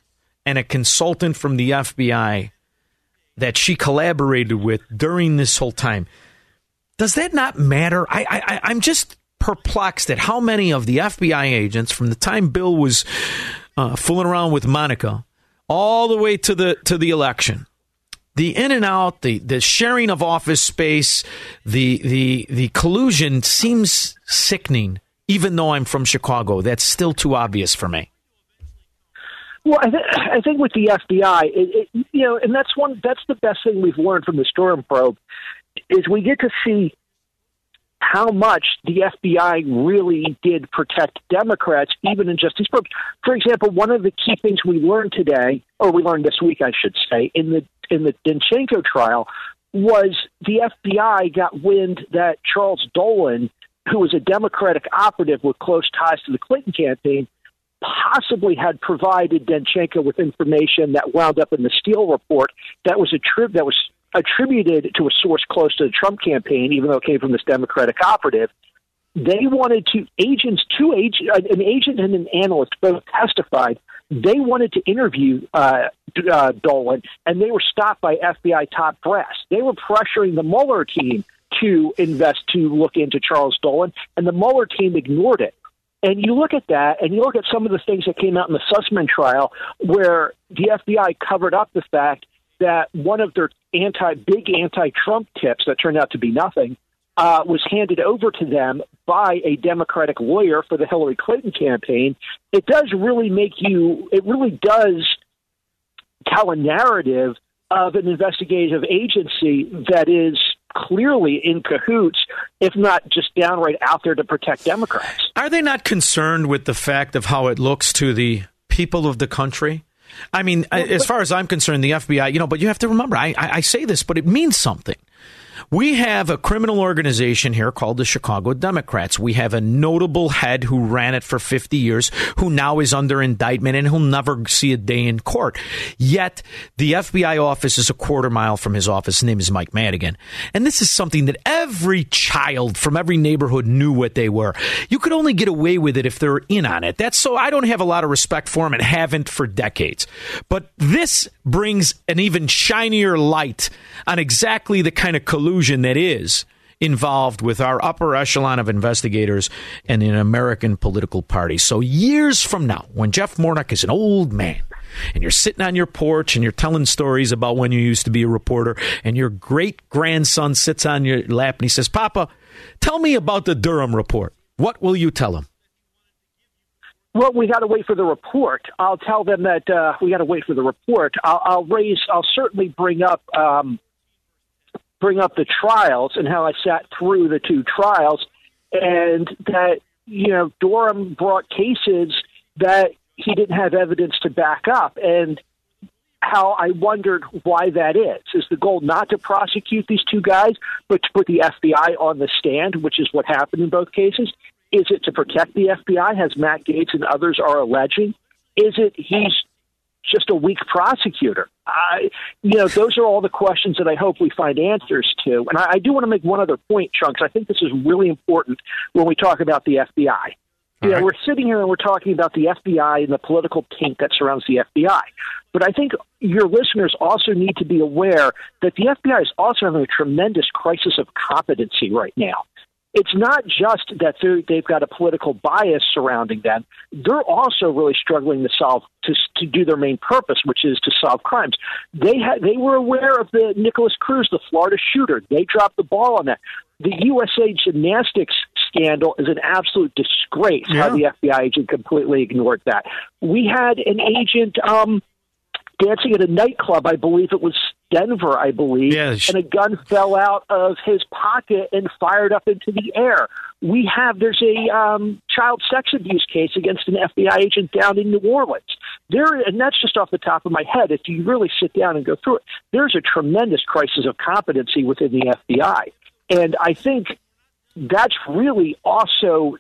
and a consultant from the FBI that she collaborated with during this whole time, does that not matter? I, I, I'm just perplexed at how many of the FBI agents from the time Bill was uh, fooling around with Monica all the way to the to the election the in and out, the, the sharing of office space, the the the collusion seems sickening even though I'm from Chicago. That's still too obvious for me. Well, I, th- I think with the FBI, it, it, you know, and that's one that's the best thing we've learned from the Durham probe is we get to see how much the FBI really did protect Democrats, even in justice probes. For example, one of the key things we learned today, or we learned this week, I should say, in the in the Danchenko trial, was the FBI got wind that Charles Dolan who was a Democratic operative with close ties to the Clinton campaign, possibly had provided Danchenko with information that wound up in the Steele report that was attrib- that was attributed to a source close to the Trump campaign, even though it came from this Democratic operative. They wanted to agents, two agent, an agent and an analyst both testified. They wanted to interview uh, uh, Dolan, and they were stopped by FBI top brass. They were pressuring the Mueller team to invest to look into Charles Dolan, and the Mueller team ignored it. And you look at that, and you look at some of the things that came out in the Sussmann trial, where the FBI covered up the fact that one of their anti big anti-Trump tips that turned out to be nothing uh, was handed over to them by a Democratic lawyer for the Hillary Clinton campaign. It does really make you. It really does tell a narrative of an investigative agency that is clearly in cahoots, if not just downright out there to protect Democrats. Are they not concerned with the fact of how it looks to the people of the country? I mean, well, as far as I'm concerned, the FBI, you know, but you have to remember, I, I, I say this, but it means something. We have a criminal organization here called the Chicago Democrats. We have a notable head who ran it for 50 years, who now is under indictment and who'll never see a day in court. Yet the FBI office is a quarter mile from his office. His name is Mike Madigan. And this is something that every child from every neighborhood knew what they were. You could only get away with it if they're in on it. That's so I don't have a lot of respect for him and haven't for decades. But this brings an even shinier light on exactly the kind of collusion that is involved with our upper echelon of investigators and an American political party. So years from now, when Jeff Mordock is an old man, and you're sitting on your porch and you're telling stories about when you used to be a reporter, and your great grandson sits on your lap and he says, Papa, tell me about the Durham report. What will you tell him? Well, we got to wait for the report. I'll tell them that uh, we got to wait for the report. I'll, I'll raise. I'll certainly bring up um, bring up the trials and how I sat through the two trials, and that you know, Durham brought cases that he didn't have evidence to back up. And how I wondered why that is. Is the goal not to prosecute these two guys, but to put the FBI on the stand, which is what happened in both cases? Is it to protect the FBI, as Matt Gaetz and others are alleging? Is it he's just a weak prosecutor? I, you know, those are all the questions that I hope we find answers to. And I, I do want to make one other point, Chunks. I think this is really important when we talk about the FBI. You know, we're sitting here and we're talking about the FBI and the political taint that surrounds the FBI. But I think your listeners also need to be aware that the FBI is also having a tremendous crisis of competency right now. It's not just that they've got a political bias surrounding them; they're also really struggling to solve to to do their main purpose, which is to solve crimes. They had they were aware of the Nikolas Cruz, the Florida shooter. They dropped the ball on that. The USA Gymnastics scandal is an absolute disgrace. How the FBI agent completely ignored that. We had an agent. Um, dancing at a nightclub. I believe it was Denver, I believe, and a gun fell out of his pocket and fired up into the air. We have there's a um, child sex abuse case against an FBI agent down in New Orleans. There, and that's just off the top of my head. If you really sit down and go through it, there's a tremendous crisis of competency within the FBI, and I think that's really also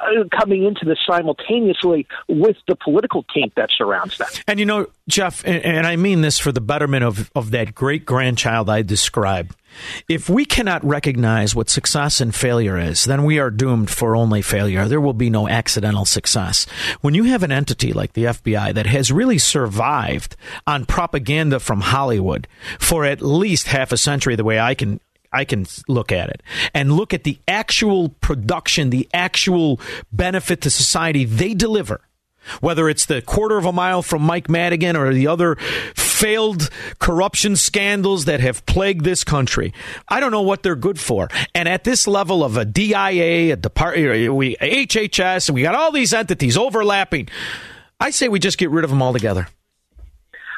Uh, coming into this simultaneously with the political taint that surrounds them. And you know, Jeff, and, and I mean this for the betterment of, of that great grandchild I described. If we cannot recognize what success and failure is, then we are doomed for only failure. There will be no accidental success. When you have an entity like the FBI that has really survived on propaganda from Hollywood for at least half a century, the way I can I can look at it and look at the actual production, the actual benefit to society they deliver. Whether it's the quarter of a mile from Mike Madigan or the other failed corruption scandals that have plagued this country, I don't know what they're good for. And at this level of a DIA, a department, we HHS, we got all these entities overlapping. I say we just get rid of them altogether.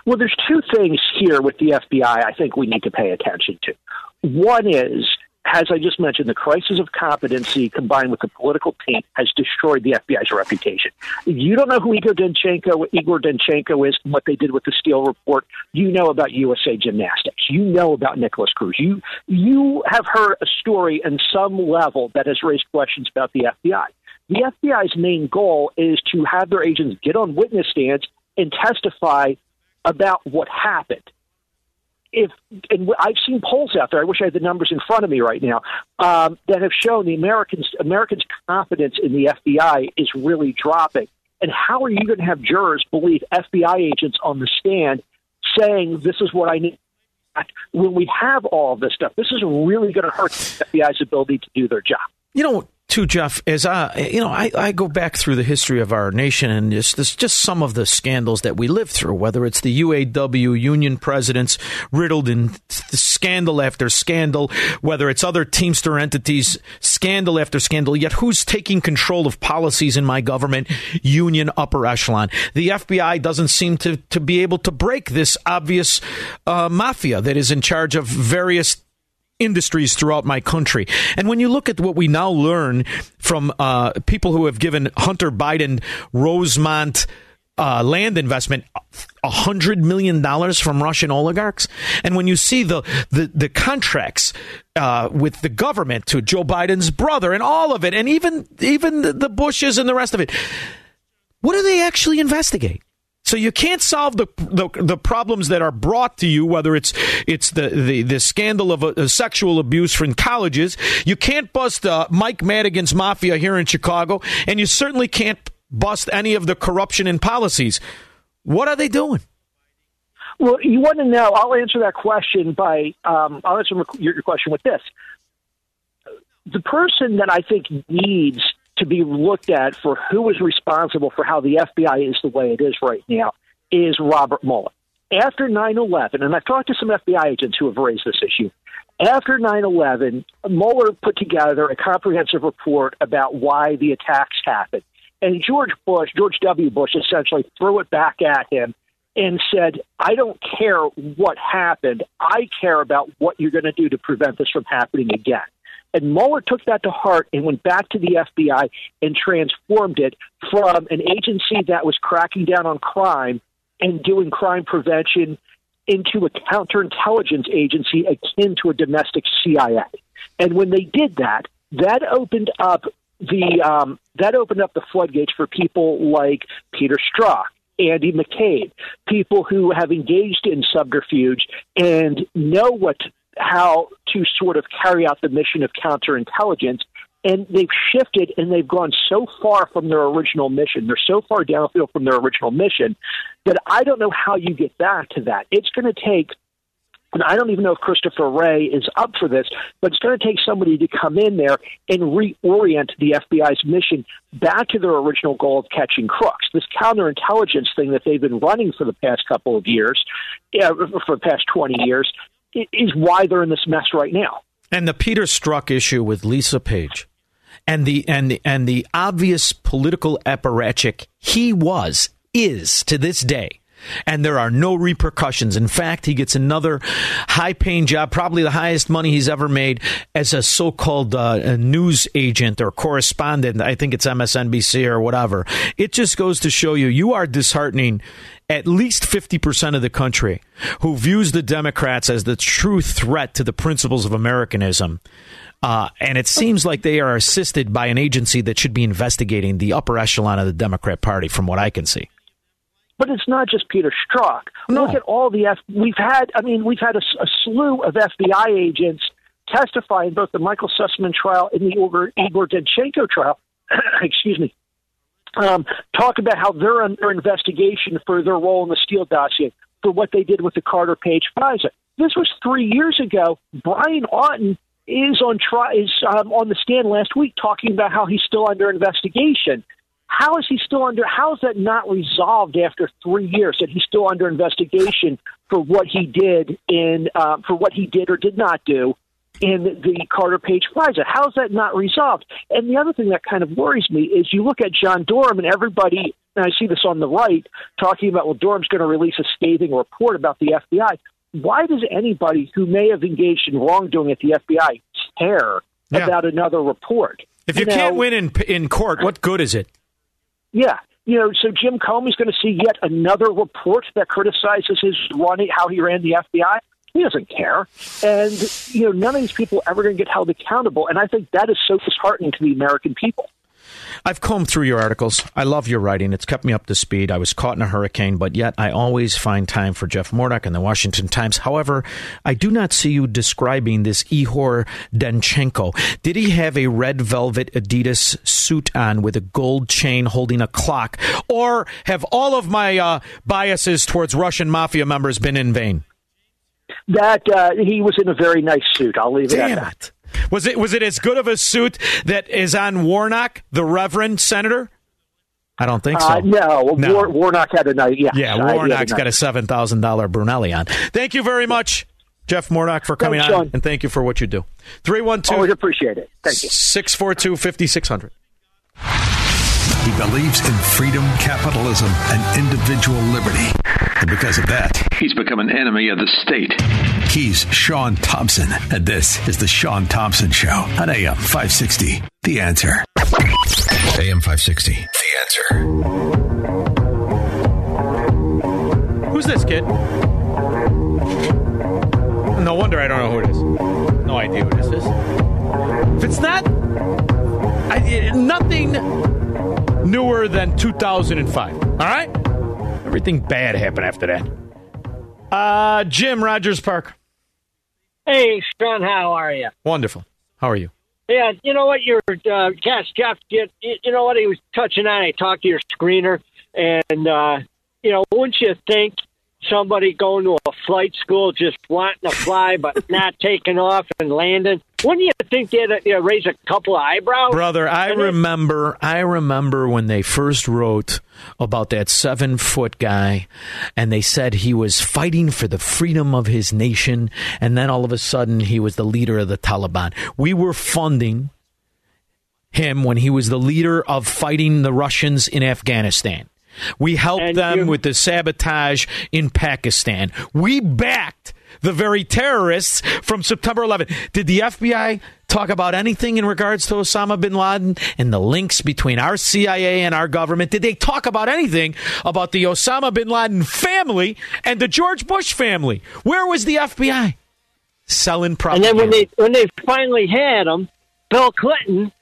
Well, there's two things here with the FBI I think we need to pay attention to. One is, as I just mentioned, the crisis of competency combined with the political taint has destroyed the FBI's reputation. You don't know who Igor Danchenko, Igor Danchenko is and what they did with the Steele report, you know about USA Gymnastics. You know about Nikolas Cruz. You you have heard a story in some level that has raised questions about the FBI. The FBI's main goal is to have their agents get on witness stands and testify about what happened if and I've seen polls out there. I wish I had the numbers in front of me right now um, that have shown the Americans Americans' confidence in the FBI is really dropping. And how are you going to have jurors believe FBI agents on the stand saying this is what I need? When we have all of this stuff, this is really going to hurt the FBI's ability to do their job. You know, too, Jeff, as I, you know, I, I go back through the history of our nation and this, just some of the scandals that we lived through, whether it's the UAW union presidents riddled in scandal after scandal, whether it's other Teamster entities, scandal after scandal, yet who's taking control of policies in my government? Union upper echelon. The FBI doesn't seem to, to be able to break this obvious uh, mafia that is in charge of various industries throughout my country. And when you look at what we now learn from uh, people who have given Hunter Biden Rosemont uh, land investment, hundred million dollars from Russian oligarchs, and when you see the the, the contracts uh, with the government to Joe Biden's brother and all of it, and even even the Bushes and the rest of it, what do they actually investigate? So you can't solve the, the, the problems that are brought to you, whether it's it's the the, the scandal of a, a sexual abuse from colleges. You can't bust uh, Mike Madigan's mafia here in Chicago, and you certainly can't bust any of the corruption in policies. What are they doing? Well, you want to know. I'll answer that question by. Um, I'll answer your, your question with this. The person that I think needs to be looked at for who is responsible for how the FBI is the way it is right now is Robert Mueller. After 9 11, and I've talked to some FBI agents who have raised this issue, after 9 11, Mueller put together a comprehensive report about why the attacks happened. And George Bush, George W. Bush, essentially threw it back at him and said, I don't care what happened. I care about what you're going to do to prevent this from happening again. And Mueller took that to heart and went back to the FBI and transformed it from an agency that was cracking down on crime and doing crime prevention into a counterintelligence agency akin to a domestic CIA. And when they did that, that opened up the um, that opened up the floodgates for people like Peter Strzok, Andy McCabe, people who have engaged in subterfuge and know what how to sort of carry out the mission of counterintelligence. And they've shifted and they've gone so far from their original mission. They're so far downfield from their original mission that I don't know how you get back to that. It's going to take and I don't even know if Christopher Wray is up for this, but it's going to take somebody to come in there and reorient the FBI's mission back to their original goal of catching crooks. This counterintelligence thing that they've been running for the past couple of years, yeah, for the past 20 years, is why they're in this mess right now. And the Peter Strzok issue with Lisa Page and the and the, and the obvious political apparatchik he was is to this day and there are no repercussions. In fact, he gets another high paying job, probably the highest money he's ever made as a so called uh, news agent or correspondent. I think it's MSNBC or whatever. It just goes to show you, you are disheartening at least 50% of the country who views the Democrats as the true threat to the principles of Americanism. Uh, and it seems like they are assisted by an agency that should be investigating the upper echelon of the Democrat Party, from what I can see. But it's not just Peter Strzok. No. Look at all the F- we've had. I mean, we've had a, a slew of FBI agents testify in both the Michael Sussmann trial and the Igor, Igor Danchenko trial. excuse me. Um, talk about how they're under investigation for their role in the Steele dossier, for what they did with the Carter Page FISA. This was three years ago. Brian Auten is on tri- is um, on the stand last week talking about how he's still under investigation. How is he still under? How is that not resolved after three years? That he's still under investigation for what he did in uh, for what he did or did not do in the Carter Page FISA. How is that not resolved? And the other thing that kind of worries me is you look at John Durham and everybody, and I see this on the right, talking about, well, Durham's going to release a scathing report about the FBI. Why does anybody who may have engaged in wrongdoing at the FBI care yeah. about another report? If you, you know, can't win in in court, what good is it? Yeah. You know, so Jim Comey's going to see yet another report that criticizes his running, how he ran the FBI. He doesn't care. And, you know, none of these people are ever going to get held accountable. And I think that is so disheartening to the American people. I've combed through your articles. I love your writing. It's kept me up to speed. I was caught in a hurricane, but yet I always find time for Jeff Mordock and the Washington Times. However, I do not see you describing this Ihor Danchenko. Did he have a red velvet Adidas suit on with a gold chain holding a clock? Or have all of my uh, biases towards Russian mafia members been in vain? that uh, he was in a very nice suit. I'll leave it Damn at that. It. Was it was it as good of a suit that is on Warnock, the Reverend Senator? I don't think uh, so. Uh, no, no. War, Warnock had a night. Yeah, yeah. Warnock's a got a seven thousand dollar Brunelli on. Thank you very much. Jeff Warnock, for coming Thanks, on, and thank you for what you do. 312. Always appreciate it. Thank you. 642 5600. He believes in freedom, capitalism, and individual liberty. And because of that, he's become an enemy of the state. He's Shaun Thompson, and this is The Shaun Thompson Show on AM 560. The answer. AM 560. The answer. Who's this kid? No wonder I don't know who it is. No idea who this is. If it's not, I, nothing newer than 2005. All right? Everything bad happened after that. Uh, Jim Rogers Park. Hey, Shaun, how are you? Wonderful. How are you? Yeah, you know what? Your uh, cast Jeff, you, you know what he was touching on. I talked to your screener, and uh, you know, wouldn't you think somebody going to a flight school just wanting to fly but not taking off and landing. Wouldn't you think they'd uh, you know, raise a couple of eyebrows? Brother, I remember I remember when they first wrote about that seven foot guy and they said he was fighting for the freedom of his nation and then all of a sudden he was the leader of the Taliban. We were funding him when he was the leader of fighting the Russians in Afghanistan. We helped and them with the sabotage in Pakistan. We backed the very terrorists from September 11. Did the FBI talk about anything in regards to Osama bin Laden and the links between our CIA and our government? Did they talk about anything about the Osama bin Laden family and the George Bush family? Where was the FBI? Selling And then when they when they finally had him, Bill Clinton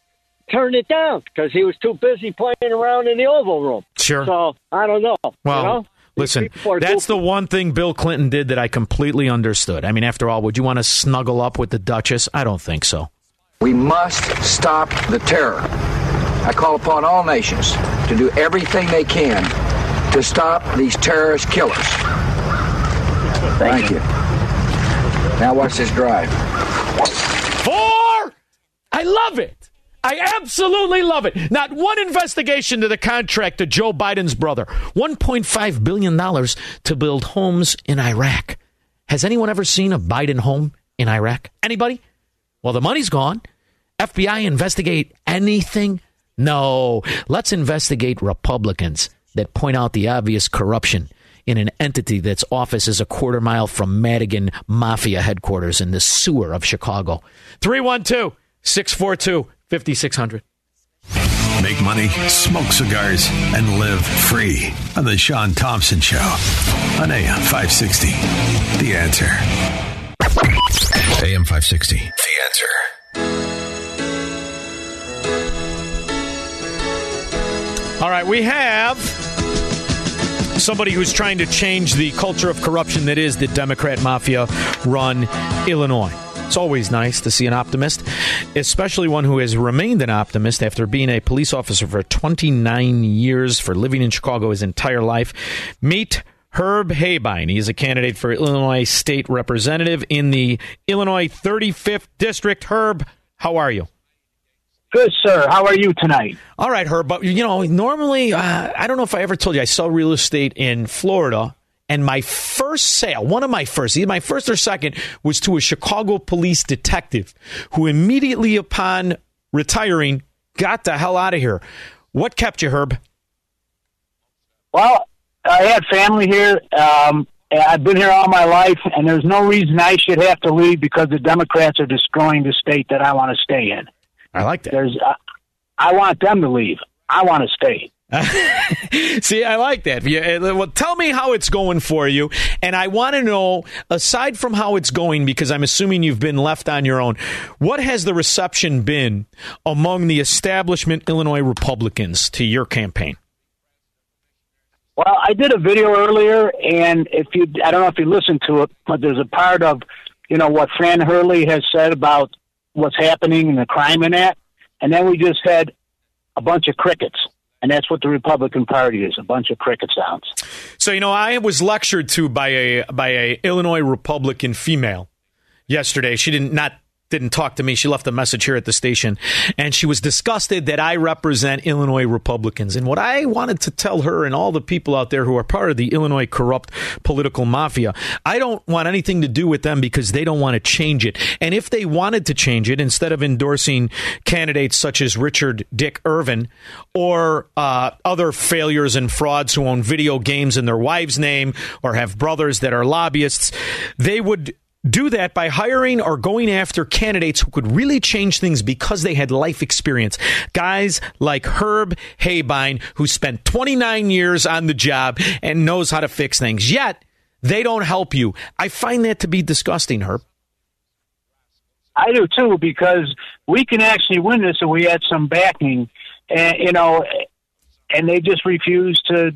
turned it down because he was too busy playing around in the Oval Room. Sure. So I don't know. Well, you know? Listen, that's the one thing Bill Clinton did that I completely understood. I mean, after all, would you want to snuggle up with the Duchess? I don't think so. We must stop the terror. I call upon all nations to do everything they can to stop these terrorist killers. Thank, you. Now watch this drive. Four! I love it. I absolutely love it. Not one investigation to the contract to Joe Biden's brother. $1.5 billion to build homes in Iraq. Has anyone ever seen a Biden home in Iraq? Anybody? Well, the money's gone. FBI investigate anything? No. Let's investigate Republicans that point out the obvious corruption in an entity that's office is a quarter mile from Madigan Mafia headquarters in the sewer of Chicago. 312 642 5600. Make money, smoke cigars, and live free on the Shaun Thompson Show on AM 560. The answer. AM 560. The answer. All right, we have somebody who's trying to change the culture of corruption that is the Democrat mafia run Illinois. It's always nice to see an optimist, especially one who has remained an optimist after being a police officer for 29 years, for living in Chicago his entire life. Meet Herb Hebein. He is a candidate for Illinois State Representative in the Illinois 35th District. Herb, how are you? Good, sir. How are you tonight? All right, Herb. But you know, normally, uh, I don't know if I ever told you, I sell real estate in Florida, and my first sale, one of my first, either my first or second, was to a Chicago police detective who immediately upon retiring got the hell out of here. What kept you, Herb? Well, I had family here. Um, I've been here all my life, and there's no reason I should have to leave because the Democrats are destroying the state that I want to stay in. I like that. There's, uh, I want them to leave. I want to stay. See, I like that. Uh, well, tell me how it's going for you, and I want to know, aside from how it's going, because I'm assuming you've been left on your own. What has the reception been among the establishment Illinois Republicans to your campaign? Well, I did a video earlier, and if you, I don't know if you listened to it, but there's a part of, you know, what Fran Hurley has said about what's happening and the crime in that, and then we just had a bunch of crickets, and that's what the Republican Party is—a bunch of cricket sounds. So you know, I was lectured to by a by a Illinois Republican female yesterday. She didn't not didn't talk to me. She left a message here at the station, and she was disgusted that I represent Illinois Republicans. And what I wanted to tell her and all the people out there who are part of the Illinois corrupt political mafia, I don't want anything to do with them because they don't want to change it. And if they wanted to change it, instead of endorsing candidates such as Richard Dick Irvin or uh, other failures and frauds who own video games in their wife's name or have brothers that are lobbyists, they would do that by hiring or going after candidates who could really change things because they had life experience. Guys like Herb Hebein, who spent 29 years on the job and knows how to fix things. Yet, they don't help you. I find that to be disgusting, Herb. I do too because we can actually win this if we had some backing, and you know, and they just refuse to.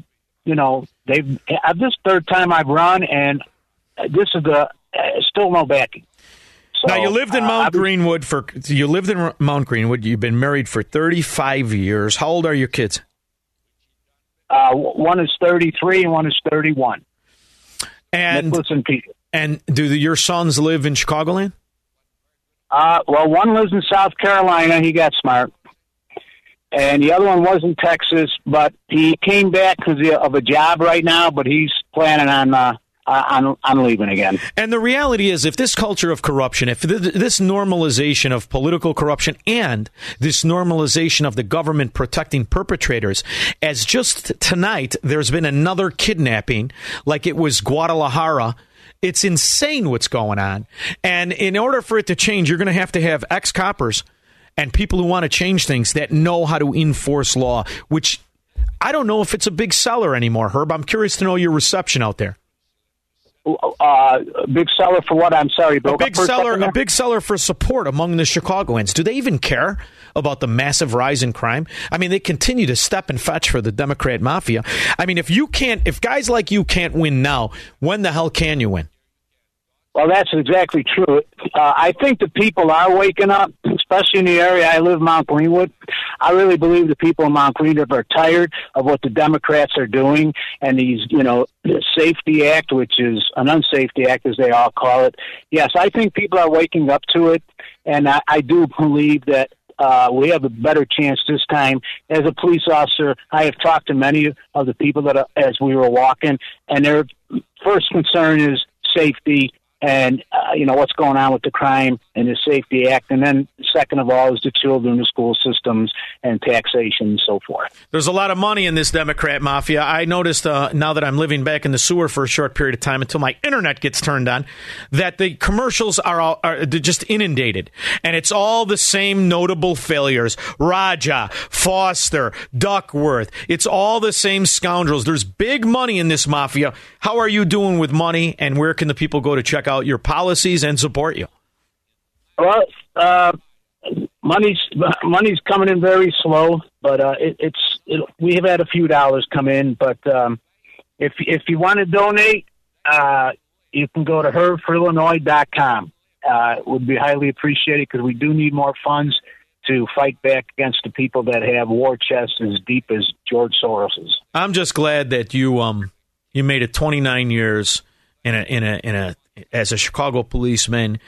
You know, they've uh, this third time I've run, and this is the uh, still no backing. now you lived in uh, Mount was- Greenwood for you lived in Mount Greenwood. You've been married for 35 years. How old are your kids? Uh, one is thirty-three, and one is thirty-one. And Nicholas and Peter. And do the, your sons live in Chicagoland? Uh, well, one lives in South Carolina. He got smart, and the other one was in Texas, but he came back because of a job right now. But he's planning on uh, on on leaving again. And the reality is, if this culture of corruption, if th- this normalization of political corruption and this normalization of the government protecting perpetrators, as just tonight, there's been another kidnapping, like it was Guadalajara It's insane what's going on. And in order for it to change, you're going to have to have ex coppers and people who want to change things that know how to enforce law, which I don't know if it's a big seller anymore, Herb. I'm curious to know your reception out there. Uh, big seller for what? I'm sorry, a big seller, a big seller for support among the Chicagoans. Do they even care about the massive rise in crime? I mean, they continue to step and fetch for the Democrat mafia. I mean, if you can't, if guys like you can't win now, when the hell can you win? Well, that's exactly true. Uh, I think the people are waking up, especially in the area I live, Mount Greenwood. I really believe the people in Mount Greenwood are tired of what the Democrats are doing and these, you know, the Safety Act, which is an unsafety act, as they all call it. Yes, I think people are waking up to it, and I, I do believe that uh, we have a better chance this time. As a police officer, I have talked to many of the people that, are, as we were walking, and their first concern is safety and uh, you know what's going on with the crime and the safety act and then second of all is the children the school systems and taxation and so forth. There's a lot of money in this democrat mafia. I noticed uh, now that i'm living back in the sewer for a short period of time until my internet gets turned on that the commercials are, all, are just inundated. And it's all the same notable failures. Raja foster duckworth. It's all the same scoundrels. There's big money in this mafia. How are you doing with money and where can the people go to check out out your policies and support you? Well, uh, money's money's coming in very slow, but uh, it, it's it, we have had a few dollars come in. But um, if if you want to donate, uh, you can go to herbforillinois.com. Uh, it would be highly appreciated because we do need more funds to fight back against the people that have war chests as deep as George Soros's. I'm just glad that you um you made it 29 years in a in a in a as a Chicago policeman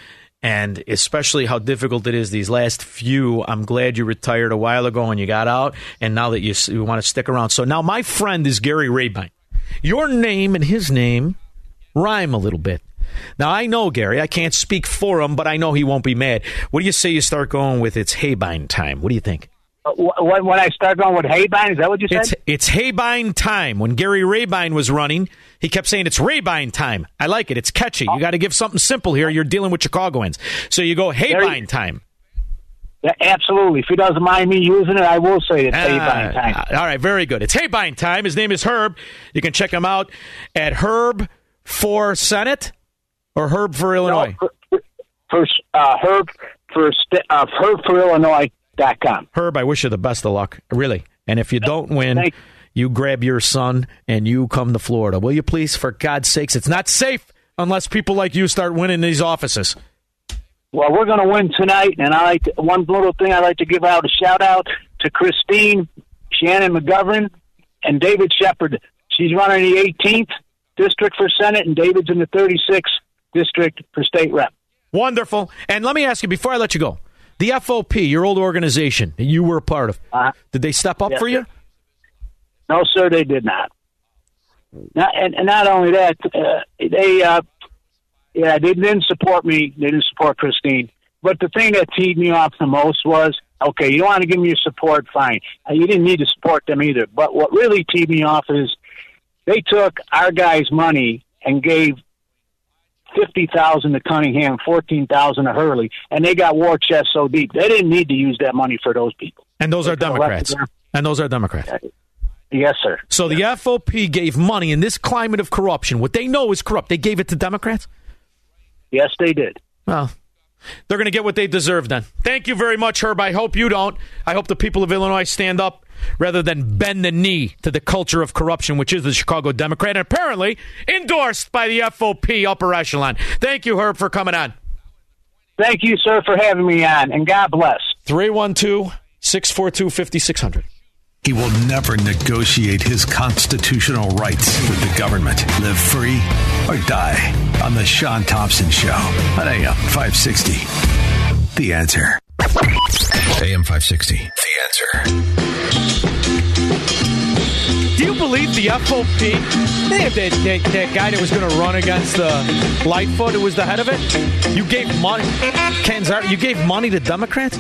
and especially how difficult it is these last few. I'm glad you retired a while ago and you got out, and now that you, you want to stick around. So now my friend is Gary Rabine. Your name and his name rhyme a little bit. Now I know Gary. I can't speak for him, but I know he won't be mad. What do you say you start going with? It's Haybine time. What do you think? When, when I start going with Haybine, is that what you said? It's, it's Haybine time. When Gary Rabine was running, he kept saying it's Rabine time. I like it. It's catchy. You got to give something simple here. You're dealing with Chicagoans, so you go Haybine time. Yeah, absolutely. If he doesn't mind me using it, I will say it's uh, Haybine time. All right, very good. It's Haybine time. His name is Herb. You can check him out at Herb for Senate or Herb for Illinois. No, for, for uh, Herb for uh, Herb for Illinois com. Herb, I wish you the best of luck, really. And if you don't win, you. you grab your son and you come to Florida. Will you please? For God's sakes, it's not safe unless people like you start winning these offices. Well, we're going to win tonight, and I like to, one little thing I'd like to give out a shout out to Christine, Shannon McGovern, and David Shepard. She's running the 18th district for Senate, and David's in the 36th district for state rep. Wonderful. And let me ask you before I let you go the FOP, your old organization that you were a part of, uh, did they step up for you? No, sir, they did not. not and, and, not only that, uh, they uh, yeah, they didn't support me. They didn't support Christine. But the thing that teed me off the most was, okay, you want to give me your support, fine. Uh, you didn't need to support them either. But what really teed me off is they took our guys' money and gave fifty thousand to Cunningham, fourteen thousand to Hurley, and they got war chests so deep they didn't need to use that money for those people. And those they are Democrats. And those are Democrats. Uh, yes, sir. So the FOP gave money in this climate of corruption. What they know is corrupt. They gave it to Democrats. Yes, they did. Well, they're going to get what they deserve then. Thank you very much, Herb. I hope you don't. I hope the people of Illinois stand up rather than bend the knee to the culture of corruption, which is the Chicago Democrat, and apparently endorsed by the FOP upper echelon. Thank you, Herb, for coming on. Thank you, sir, for having me on, and God bless. 312 642 5600. He will never negotiate his constitutional rights with the government. Live free or die on The Shaun Thompson Show on AM 560. The answer. AM 560. The answer. You believe the FOP? They that, that, that guy that was going to run against the Lightfoot, who was the head of it. You gave money, Kenzar, you gave money to Democrats.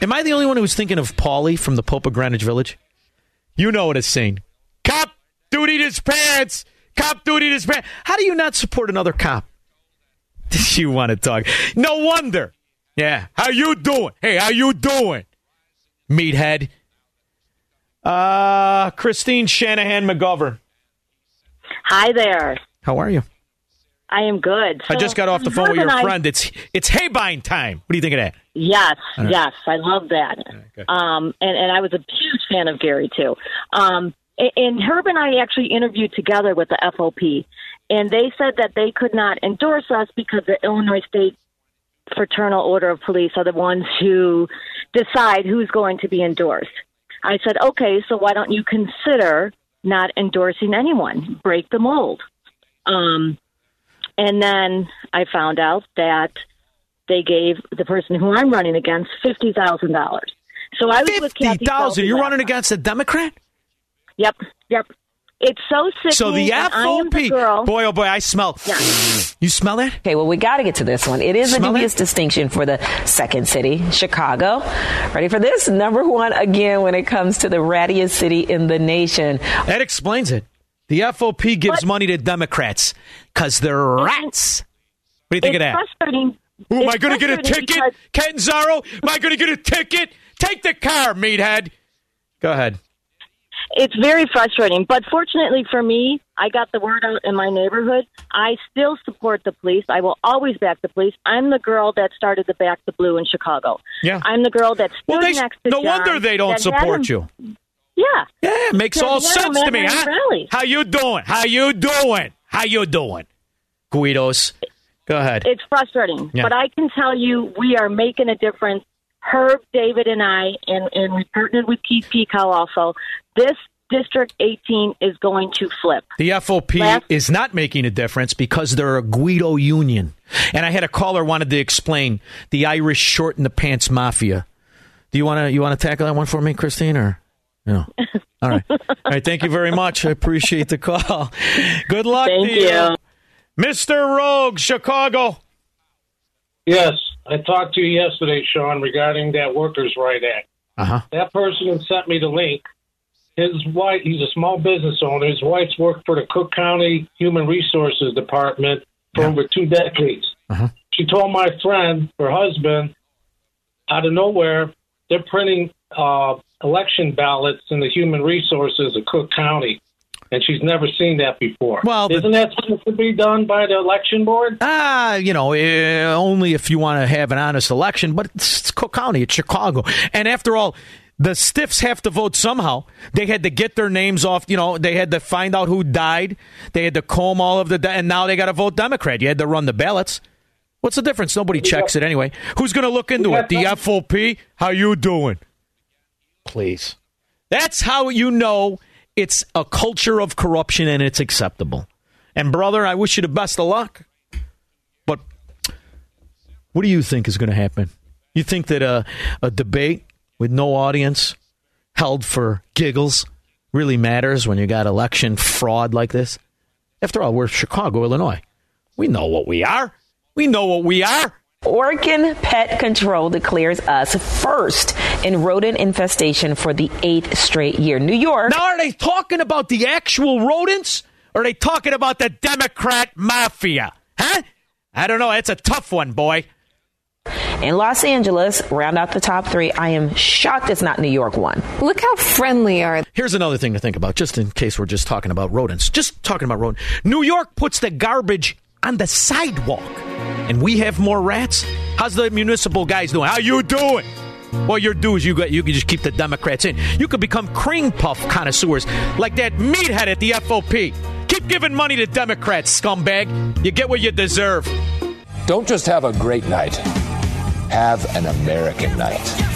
Am I the only one who was thinking of Paulie from the Pope of Greenwich Village? You know what it's saying. Cop duty his pants. Cop duty his pants. How do you not support another cop? you want to talk? No wonder. Yeah. How you doing? Hey, how you doing? Meathead. Uh, Christine Shanahan McGovern. Hi there. How are you? I am good. I just got off the phone with your I- friend. It's it's Haybine time. What do you think of that? Yes, All right. yes, I love that. Um, and, and I was a huge fan of Gary too. Um, and Herb and I actually interviewed together with the FOP, and they said that they could not endorse us because the Illinois State Fraternal Order of Police are the ones who decide who's going to be endorsed. I said, okay, so why don't you consider not endorsing anyone? Break the mold. Um, and then I found out that they gave the person who I'm running against fifty thousand dollars. So I was with Fifty Kathy You're running against a Democrat. Yep, yep. It's so sick. So the I the FOP. Boy, oh boy, I smell. You smell that? Okay, well, we got to get to this one. It is Smell a dubious distinction for the second city, Chicago. Ready for this? Number one again when it comes to the rattiest city in the nation. That explains it. The FOP gives money to Democrats because they're rats. What do you think it's of that? frustrating. Ooh, am I going to get a ticket, because- Catanzara? Am I going to get a ticket? Take the car, meathead. Go ahead. It's very frustrating, but fortunately for me, I got the word out in my neighborhood. I still support the police. I will always back the police. I'm the girl that started the Back the Blue in Chicago. Yeah. I'm the girl that stood Well, they, next to no John wonder they don't support him- you. Yeah. Yeah, it makes all he had him sense to me. rally. How you doing? How you doing? How you doing? Guidos. Go ahead. It's frustrating, Yeah. but I can tell you we are making a difference. Herb, David, and I, and, and we partnered with Keith Peacock also. This District 18 is going to flip. The FOP Last- is not making a difference because they're a Guido union. And I had a caller wanted to explain the Irish short in the pants mafia. Do you want to you want to tackle that one for me, Christine, or no? All right, all right. Thank you very much. I appreciate the call. Good luck Thank to you, you. Mister Rogue, Chicago. Yes, I talked to you yesterday, Shaun, regarding that Workers' Right Act. Uh huh. That person who sent me the link, his wife, he's a small business owner. His wife's worked for the Cook County Human Resources Department for over two decades. Uh-huh. She told my friend, her husband, out of nowhere, they're printing uh, election ballots in the Human Resources of Cook County. And she's never seen that before. Well, isn't that supposed to be done by the election board? Ah, you know, eh, only if you want to have an honest election. But it's, it's Cook County, it's Chicago, and after all, the stiffs have to vote somehow. They had to get their names off. You know, they had to find out who died. They had to comb all of the, and now they got to vote Democrat. You had to run the ballots. What's the difference? Nobody checks it anyway. Who's going to look into it? The FOP. How you doing? Please. That's how you know it's a culture of corruption and it's acceptable. And brother, I wish you the best of luck. But what do you think is going to happen? You think that a, a debate with no audience held for giggles really matters when you got election fraud like this? After all, we're Chicago, Illinois. We know what we are. We know what we are. Orkin Pest Control declares us first in rodent infestation for the eighth straight year. New York. Now, are they talking about the actual rodents or are they talking about the Democrat mafia? Huh? I don't know. That's a tough one, boy. In Los Angeles, round out the top three. I am shocked it's not New York one. Look how friendly are Here's another thing to think about, just in case we're just talking about rodents. Just talking about rodents. New York puts the garbage on the sidewalk, and we have more rats. How's the municipal guys doing? How you doing? What you do is you got you can just keep the Democrats in. You could become cream puff connoisseurs like that meathead at the FOP. Keep giving money to Democrats, scumbag. You get what you deserve. Don't just have a great night, have an American night.